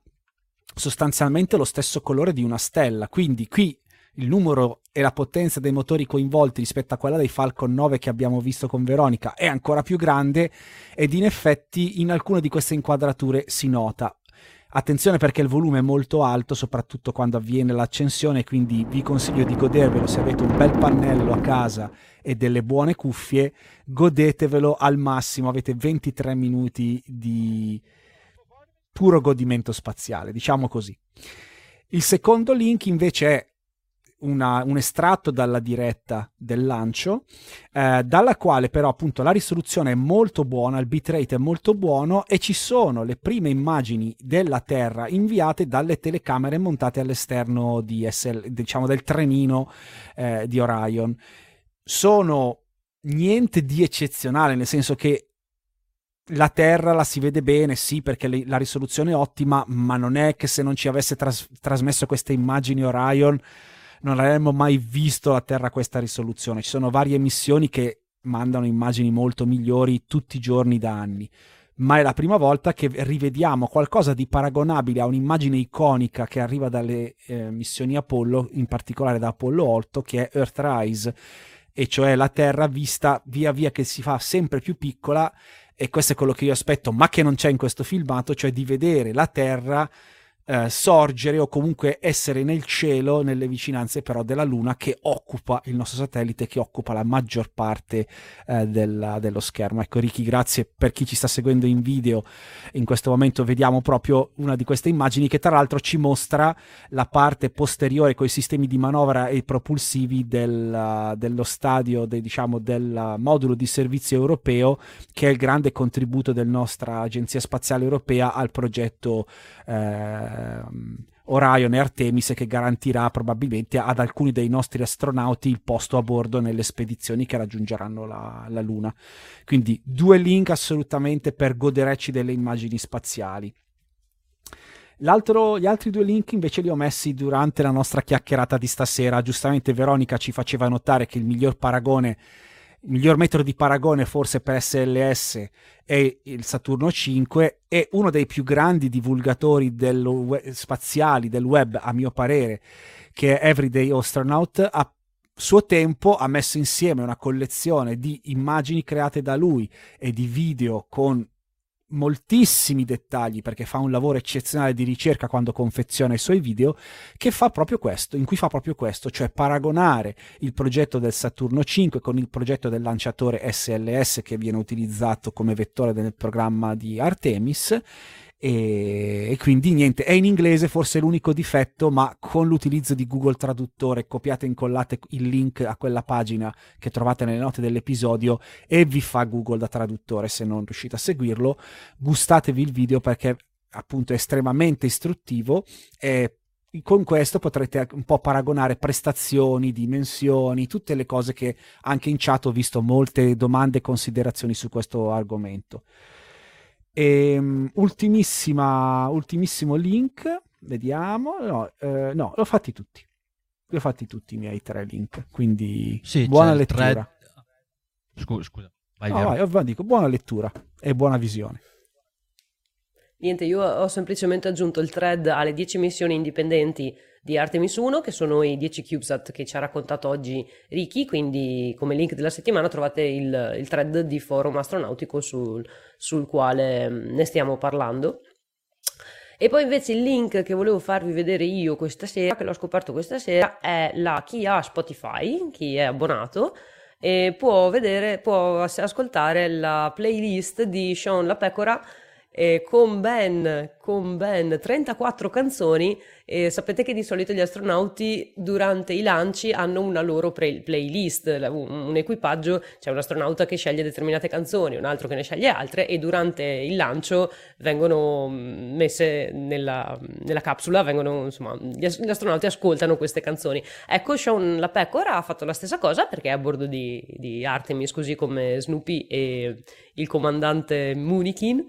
sostanzialmente lo stesso colore di una stella. Quindi qui il numero e la potenza dei motori coinvolti rispetto a quella dei Falcon 9 che abbiamo visto con Veronica è ancora più grande ed in effetti in alcune di queste inquadrature si nota Attenzione perché il volume è molto alto, soprattutto quando avviene l'accensione, quindi vi consiglio di godervelo se avete un bel pannello a casa e delle buone cuffie, godetevelo al massimo, avete 23 minuti di puro godimento spaziale, diciamo così. Il secondo link invece è una, un estratto dalla diretta del lancio, eh, dalla quale però appunto la risoluzione è molto buona, il bitrate è molto buono e ci sono le prime immagini della Terra inviate dalle telecamere montate all'esterno di SL, diciamo del trenino eh, di Orion. Sono niente di eccezionale, nel senso che la Terra la si vede bene, sì, perché le, la risoluzione è ottima, ma non è che se non ci avesse tras- trasmesso queste immagini Orion non avremmo mai visto la Terra a questa risoluzione. Ci sono varie missioni che mandano immagini molto migliori tutti i giorni da anni. Ma è la prima volta che rivediamo qualcosa di paragonabile a un'immagine iconica che arriva dalle eh, missioni Apollo, in particolare da Apollo 8, che è Earthrise, e cioè la Terra vista via via che si fa sempre più piccola e questo è quello che io aspetto, ma che non c'è in questo filmato, cioè di vedere la Terra eh, sorgere o comunque essere nel cielo, nelle vicinanze però della Luna che occupa il nostro satellite, che occupa la maggior parte eh, della, dello schermo. Ecco Ricky, grazie per chi ci sta seguendo in video. In questo momento vediamo proprio una di queste immagini che tra l'altro ci mostra la parte posteriore con i sistemi di manovra e propulsivi del, dello stadio, de, diciamo del modulo di servizio europeo, che è il grande contributo della nostra agenzia spaziale europea al progetto eh, Ehm, Orion e Artemis che garantirà probabilmente ad alcuni dei nostri astronauti il posto a bordo nelle spedizioni che raggiungeranno la, la Luna. Quindi due link assolutamente per godereci delle immagini spaziali. L'altro, gli altri due link invece li ho messi durante la nostra chiacchierata di stasera. Giustamente Veronica ci faceva notare che il miglior paragone il miglior metodo di paragone forse per SLS è il Saturno 5 e uno dei più grandi divulgatori del web, spaziali del web a mio parere che è Everyday Astronaut. A suo tempo ha messo insieme una collezione di immagini create da lui e di video con moltissimi dettagli perché fa un lavoro eccezionale di ricerca quando confeziona i suoi video che fa proprio questo, in cui fa proprio questo, cioè paragonare il progetto del Saturno 5 con il progetto del lanciatore SLS che viene utilizzato come vettore nel programma di Artemis e, e, quindi niente, è in inglese forse l'unico difetto, ma con l'utilizzo di Google Traduttore copiate e incollate il link a quella pagina che trovate nelle note dell'episodio e vi fa Google da traduttore se non riuscite a seguirlo. Gustatevi il video perché appunto è estremamente istruttivo e con questo potrete un po' paragonare prestazioni, dimensioni, tutte le cose che anche in chat ho visto molte domande e considerazioni su questo argomento. E, ultimissima, ultimissimo link, vediamo. No, eh, no, l'ho fatti tutti. Li ho fatti tutti i miei tre link. Quindi sì, buona lettura. Tre... Scusa, scusa. Vai, no, vai, vai, dico, buona lettura e buona visione. Niente, io ho semplicemente aggiunto il thread alle 10 missioni indipendenti di Artemis 1, che sono i 10 CubeSat che ci ha raccontato oggi Ricky, quindi come link della settimana trovate il, il thread di forum astronautico sul, sul quale mm, ne stiamo parlando. E poi invece il link che volevo farvi vedere io questa sera, che l'ho scoperto questa sera, è la chi ha Spotify, chi è abbonato, e può vedere, può ascoltare la playlist di Sean La Pecora eh, con, ben, con, ben, 34 canzoni. E sapete che di solito gli astronauti durante i lanci hanno una loro pre- playlist, un, un, equipaggio, c'è un astronauta che sceglie determinate canzoni, un altro che ne sceglie altre e durante il lancio vengono mm, messe nella, nella capsula, vengono, insomma, gli, gli, astronauti ascoltano queste canzoni. Ecco, Sean La Pecora ha fatto la stessa cosa perché è a bordo di, di Artemis, così come Snoopy e il comandante Munikin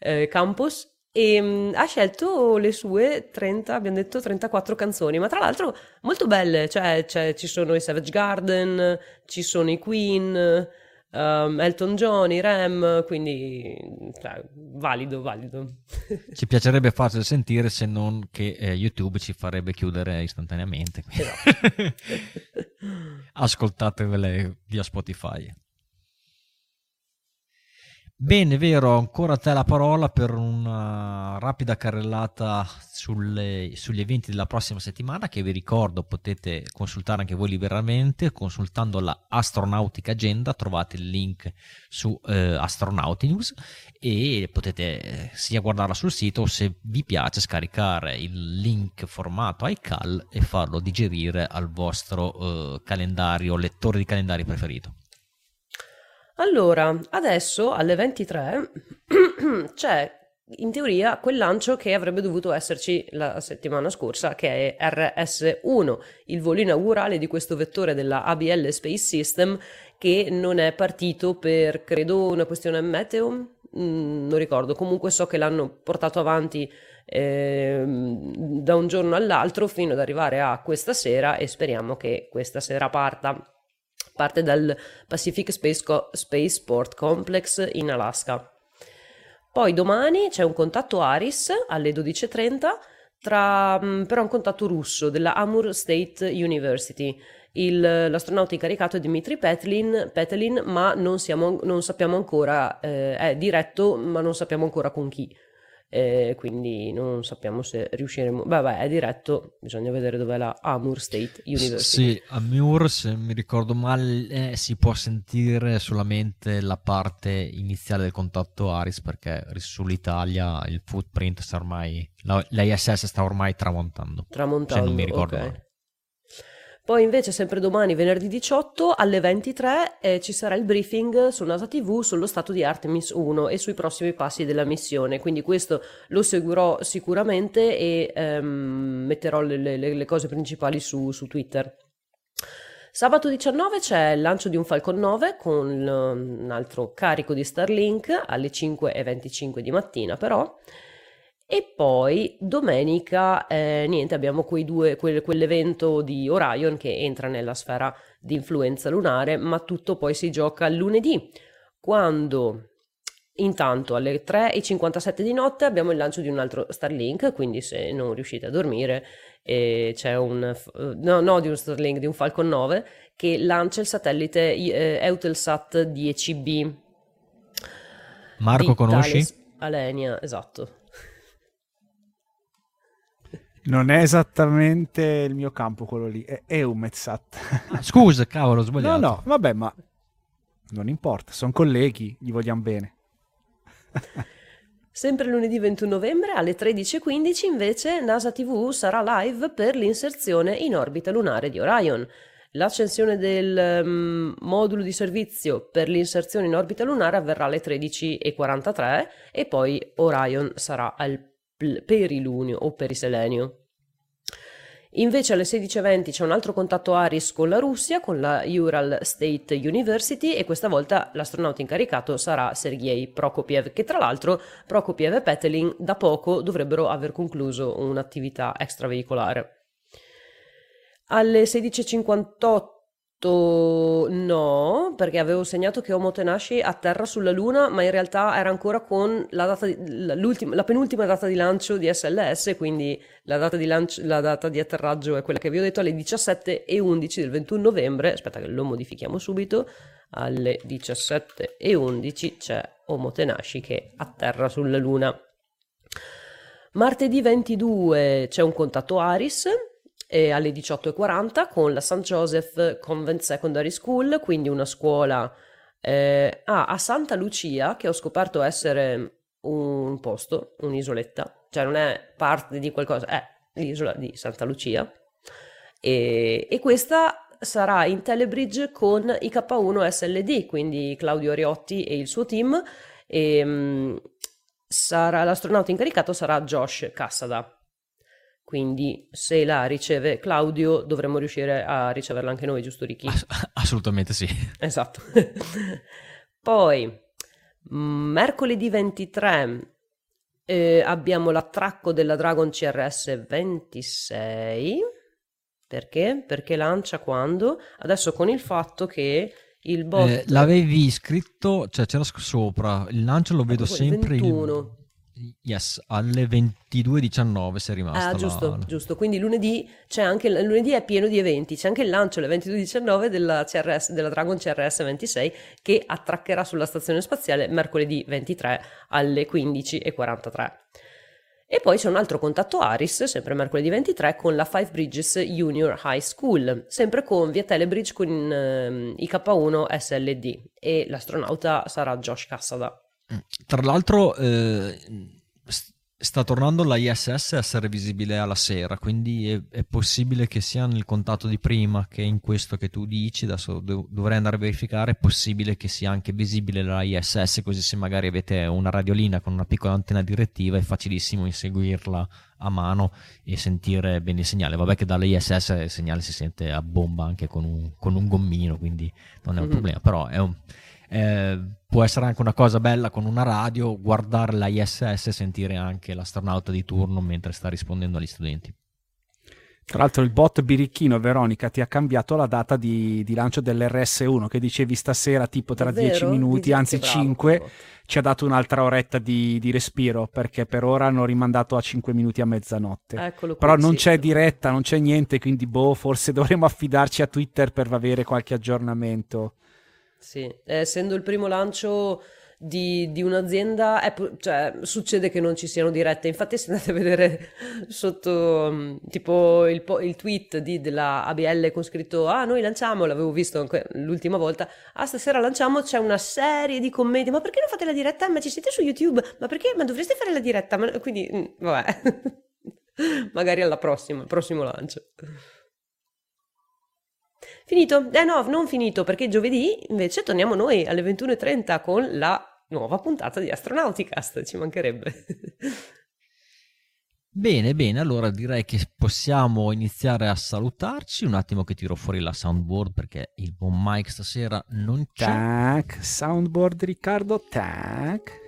eh, campus e mh, mm, ha scelto le sue 30, abbiamo detto 34 canzoni, ma tra l'altro molto belle, cioè, cioè ci sono i Savage Garden, ci sono i Queen, um, Elton John, i Rem, quindi cioè, valido, valido. Ci piacerebbe farcelo sentire se non che eh, YouTube ci farebbe chiudere istantaneamente. Esatto. Ascoltatevele via Spotify. Bene, vero, ancora a te la parola per una rapida carrellata sulle, sugli eventi della prossima settimana che vi ricordo potete consultare anche voi liberamente consultando la Astronautica Agenda, trovate il link su eh, Astronauti News e potete eh, sia guardarla sul sito o se vi piace scaricare il link formato iCal e farlo digerire al vostro eh, calendario, lettore di calendari preferito. Allora, adesso alle 23 c'è in teoria quel lancio che avrebbe dovuto esserci la settimana scorsa, che è RS1, il volo inaugurale di questo vettore della ABL Space System che non è partito per, credo, una questione meteo, mm, non ricordo, comunque so che l'hanno portato avanti eh, da un giorno all'altro fino ad arrivare a questa sera e speriamo che questa sera parta parte dal Pacific Space Co- Spaceport Complex in Alaska. Poi domani c'è un contatto Aris alle 12.30 tra, mm, però un contatto russo della Amur State University. Il, l'astronauta incaricato è Dmitry Petlin, Petelin, ma non, siamo, non sappiamo ancora, eh, è diretto, ma non sappiamo ancora con chi eh, quindi non sappiamo se riusciremo. Vabbè, è diretto, bisogna vedere dov'è la Amur State University. Sì, Amur, se mi ricordo male, eh, si può sentire solamente la parte iniziale del contatto Aris perché sull'Italia il footprint sta ormai, l'ISS sta ormai tramontando. Tramontando, se non mi ricordo okay. male. Poi invece sempre domani, venerdì 18, alle 23 eh, ci sarà il briefing su NASA TV sullo stato di Artemis 1 e sui prossimi passi della missione, quindi questo lo seguirò sicuramente e ehm, metterò le, le, le, cose principali su, su Twitter. Sabato 19 c'è il lancio di un Falcon 9 con un altro carico di Starlink alle 5.25 di mattina però e poi domenica, eh, niente, abbiamo quei due, quel, quell'evento di Orion che entra nella sfera di influenza lunare, ma tutto poi si gioca lunedì, quando intanto alle 3.57 di notte abbiamo il lancio di un altro Starlink, quindi se non riuscite a dormire eh, c'è un, no, no di un Starlink, di un Falcon 9 che lancia il satellite eh, Eutelsat 10B. Marco conosci? Alenia, esatto. Non è esattamente il mio campo quello lì, è Eumetsat. Ah, scusa, cavolo, ho sbagliato. No, no, vabbè, ma non importa, sono colleghi, gli vogliamo bene. Sempre lunedì 21 novembre alle 13.15 invece NASA TV sarà live per l'inserzione in orbita lunare di Orion. L'accensione del um, modulo di servizio per l'inserzione in orbita lunare avverrà alle 13.43 e poi Orion sarà al perilunio o periselenio. Invece alle 16.20 c'è un altro contatto Aris con la Russia, con la Ural State University e questa volta l'astronauta incaricato sarà Sergei Prokopiev, che tra l'altro Prokopiev e Petelin da poco dovrebbero aver concluso un'attività extraveicolare. Alle 16.58 no, perché avevo segnato che Homo Tenashi atterra sulla Luna, ma in realtà era ancora con la, data di, la penultima data di lancio di SLS, quindi la data di, lancio, la data di atterraggio è quella che vi ho detto alle 17 e 11 del 21 novembre. Aspetta che lo modifichiamo subito. Alle 17 e 11 c'è Homo Tenashi che atterra sulla Luna. Martedì 22 c'è un contatto Aris eh, alle 18.40 con la St. Joseph Convent Secondary School, quindi una scuola eh, ah, a Santa Lucia, che ho scoperto essere un posto, un'isoletta, cioè non è parte di qualcosa, è l'isola di Santa Lucia. E, e questa sarà in Telebridge con i K1 SLD, quindi Claudio Ariotti e il suo team. E, um, sarà, l'astronauta incaricato sarà Josh Cassada. Quindi se la riceve Claudio dovremmo riuscire a riceverla anche noi, giusto Ricky? Ass- assolutamente sì. Esatto. Poi, mercoledì 23 eh, abbiamo l'attracco della Dragon CRS 26. Perché? Perché lancia quando? Adesso con il fatto che il bot... Eh, l'avevi scritto, cioè c'era sopra, il lancio lo vedo sempre... Il 21. Il Yes, alle 22.19 sei rimasta. Ah, giusto, la... giusto. Quindi lunedì, c'è anche, lunedì è pieno di eventi. C'è anche il lancio alle 22.19 della, CRS, della Dragon CRS 26 che attraccherà sulla stazione spaziale mercoledì 23 alle 15.43. E poi c'è un altro contatto Aris, sempre mercoledì 23, con la Five Bridges Junior High School, sempre con via Telebridge con uh, IK1 SLD e l'astronauta sarà Josh Cassada. Tra l'altro eh, sta tornando la ISS a essere visibile alla sera, quindi è, è, possibile che sia nel contatto di prima che in questo che tu dici, adesso dov- dovrei andare a verificare, è possibile che sia anche visibile la ISS, così se magari avete una radiolina con una piccola antenna direttiva è facilissimo inseguirla a mano e sentire bene il segnale. Vabbè che dalla ISS il segnale si sente a bomba anche con un, con un gommino, quindi non è un mm-hmm. problema, però è un eh, può essere anche una cosa bella con una radio, guardare la ISS e sentire anche l'astronauta di turno mentre sta rispondendo agli studenti. Tra l'altro il bot birichino Veronica ti ha cambiato la data di, di lancio dell'RS1 che dicevi stasera tipo tra 10 minuti, anzi 5, ci ha dato un'altra oretta di, di, respiro perché per ora hanno rimandato a 5 minuti a mezzanotte. Eccolo Però non sì. c'è diretta, non c'è niente, quindi boh, forse dovremmo affidarci a Twitter per avere qualche aggiornamento. Sì, eh, essendo il primo lancio di, di un'azienda, cioè, succede che non ci siano dirette. Infatti, se andate a vedere sotto mm, tipo il, il tweet di, della ABL con scritto: Ah, noi lanciamo, l'avevo visto l'ultima volta. Ah, stasera lanciamo, c'è una serie di commenti. Ma perché non fate la diretta? Ma ci siete su YouTube? Ma perché? Ma dovreste fare la diretta? Ma, quindi, mm, vabbè, magari alla prossima, al prossimo lancio. Finito? Eh no, non finito, perché giovedì invece torniamo noi alle 21.30 con la nuova puntata di Astronauticast, ci mancherebbe. Bene, bene, allora direi che possiamo iniziare a salutarci. Un attimo che tiro fuori la soundboard perché il buon Mike stasera non c'è. Tac, soundboard Riccardo, tac.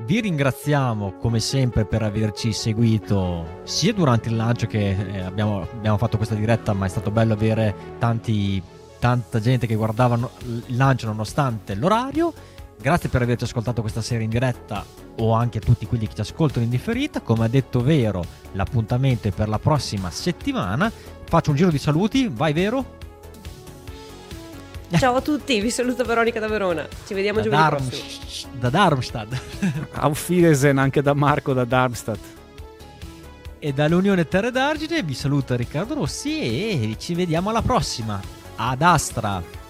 Vi ringraziamo come sempre per averci seguito sia durante il lancio che eh, abbiamo, abbiamo, fatto questa diretta, ma è stato bello avere tanti, tanta gente che guardava il lancio nonostante l'orario. Grazie per averci ascoltato questa sera in diretta o anche a tutti quelli che ci ascoltano in differita. Come ha detto Vero, l'appuntamento è per la prossima settimana. Faccio un giro di saluti, vai Vero? Ciao a tutti, vi saluto Veronica da Verona. Ci vediamo da giovedì Darm- prossimo. Da Darmstadt. Auf Wiedersehen anche da Marco da Darmstadt. E dall'Unione Terre d'Argine vi saluta Riccardo Rossi e ci vediamo alla prossima. Ad Astra.